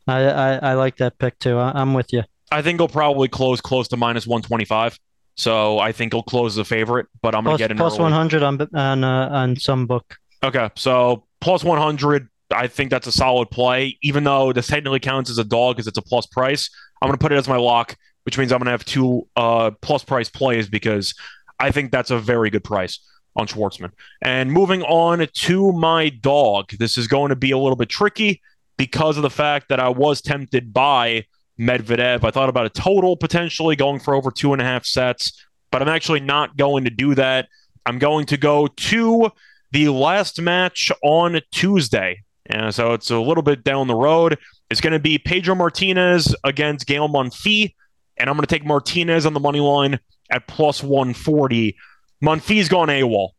I, I, I like that pick too. I, am with you. I think he'll probably close close to minus one twenty five. So I think he'll close the favorite, but I'm going to get in plus one hundred on on uh, on some book. Okay, so plus one hundred. I think that's a solid play, even though this technically counts as a dog because it's a plus price. I'm going to put it as my lock which means I'm going to have two uh, plus price plays because I think that's a very good price on Schwartzman. And moving on to my dog, this is going to be a little bit tricky because of the fact that I was tempted by Medvedev. I thought about a total potentially going for over two and a half sets, but I'm actually not going to do that. I'm going to go to the last match on Tuesday. And so it's a little bit down the road. It's going to be Pedro Martinez against Gael Monfils and I'm going to take Martinez on the money line at plus 140. Monfils gone AWOL.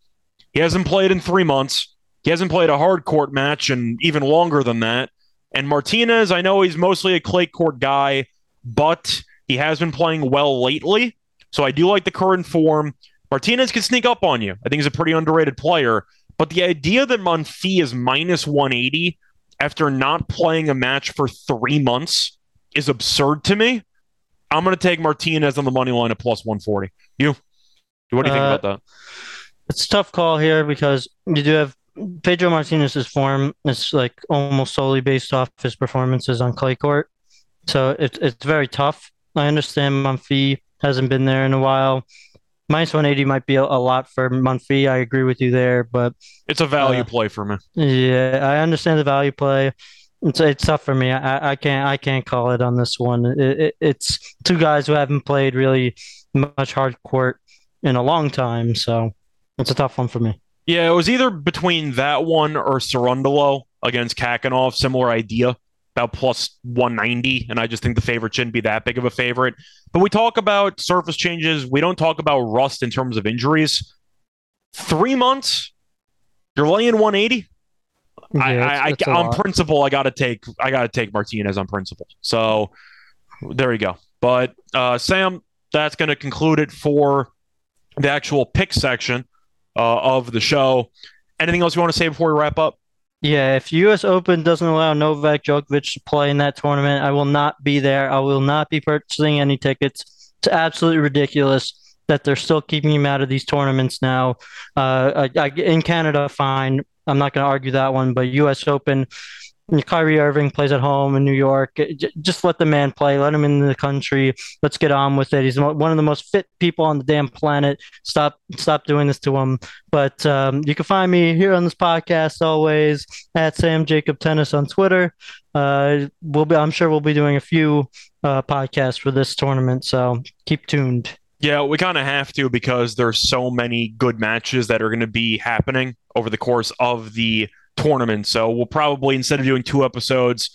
He hasn't played in three months. He hasn't played a hard court match and even longer than that. And Martinez, I know he's mostly a clay court guy, but he has been playing well lately. So I do like the current form. Martinez can sneak up on you. I think he's a pretty underrated player. But the idea that Monfils is minus 180 after not playing a match for three months is absurd to me. I'm going to take Martinez on the money line at plus 140. You? What do you think uh, about that? It's a tough call here because you do have Pedro Martinez's form is like almost solely based off his performances on clay court. So it, it's very tough. I understand Monfils hasn't been there in a while. Minus 180 might be a, a lot for Monfils. I agree with you there, but it's a value uh, play for me. Yeah, I understand the value play. It's, it's tough for me. I, I can't I can't call it on this one. It, it, it's two guys who haven't played really much hard court in a long time, so it's a tough one for me. Yeah, it was either between that one or Cerundolo against Khachanov. Similar idea, about plus 190. And I just think the favorite shouldn't be that big of a favorite. But we talk about surface changes. We don't talk about rust in terms of injuries. Three months, you're laying 180. Yeah, I, I, I on principle, I gotta take I gotta take Martinez on principle. So there you go. But uh, Sam, that's gonna conclude it for the actual pick section uh, of the show. Anything else you want to say before we wrap up? Yeah, if U.S. Open doesn't allow Novak Djokovic to play in that tournament, I will not be there. I will not be purchasing any tickets. It's absolutely ridiculous that they're still keeping him out of these tournaments now. Uh, I, I, in Canada, fine. I'm not going to argue that one, but U.S. Open, Kyrie Irving plays at home in New York. Just let the man play. Let him in the country. Let's get on with it. He's one of the most fit people on the damn planet. Stop, stop doing this to him. But um, you can find me here on this podcast always at Sam Jacob Tennis on Twitter. Uh, we'll be. I'm sure we'll be doing a few uh, podcasts for this tournament. So keep tuned. Yeah, we kind of have to because there's so many good matches that are going to be happening over the course of the tournament. So we'll probably, instead of doing two episodes,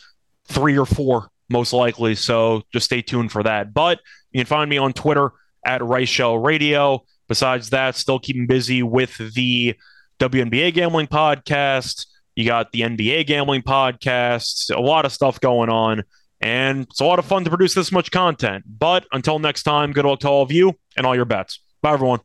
three or four, most likely. So just stay tuned for that. But you can find me on Twitter at Reichel Radio. Besides that, still keeping busy with the WNBA gambling podcast. You got the NBA gambling podcast, a lot of stuff going on. And it's a lot of fun to produce this much content. But until next time, good luck to all of you and all your bets. Bye, everyone.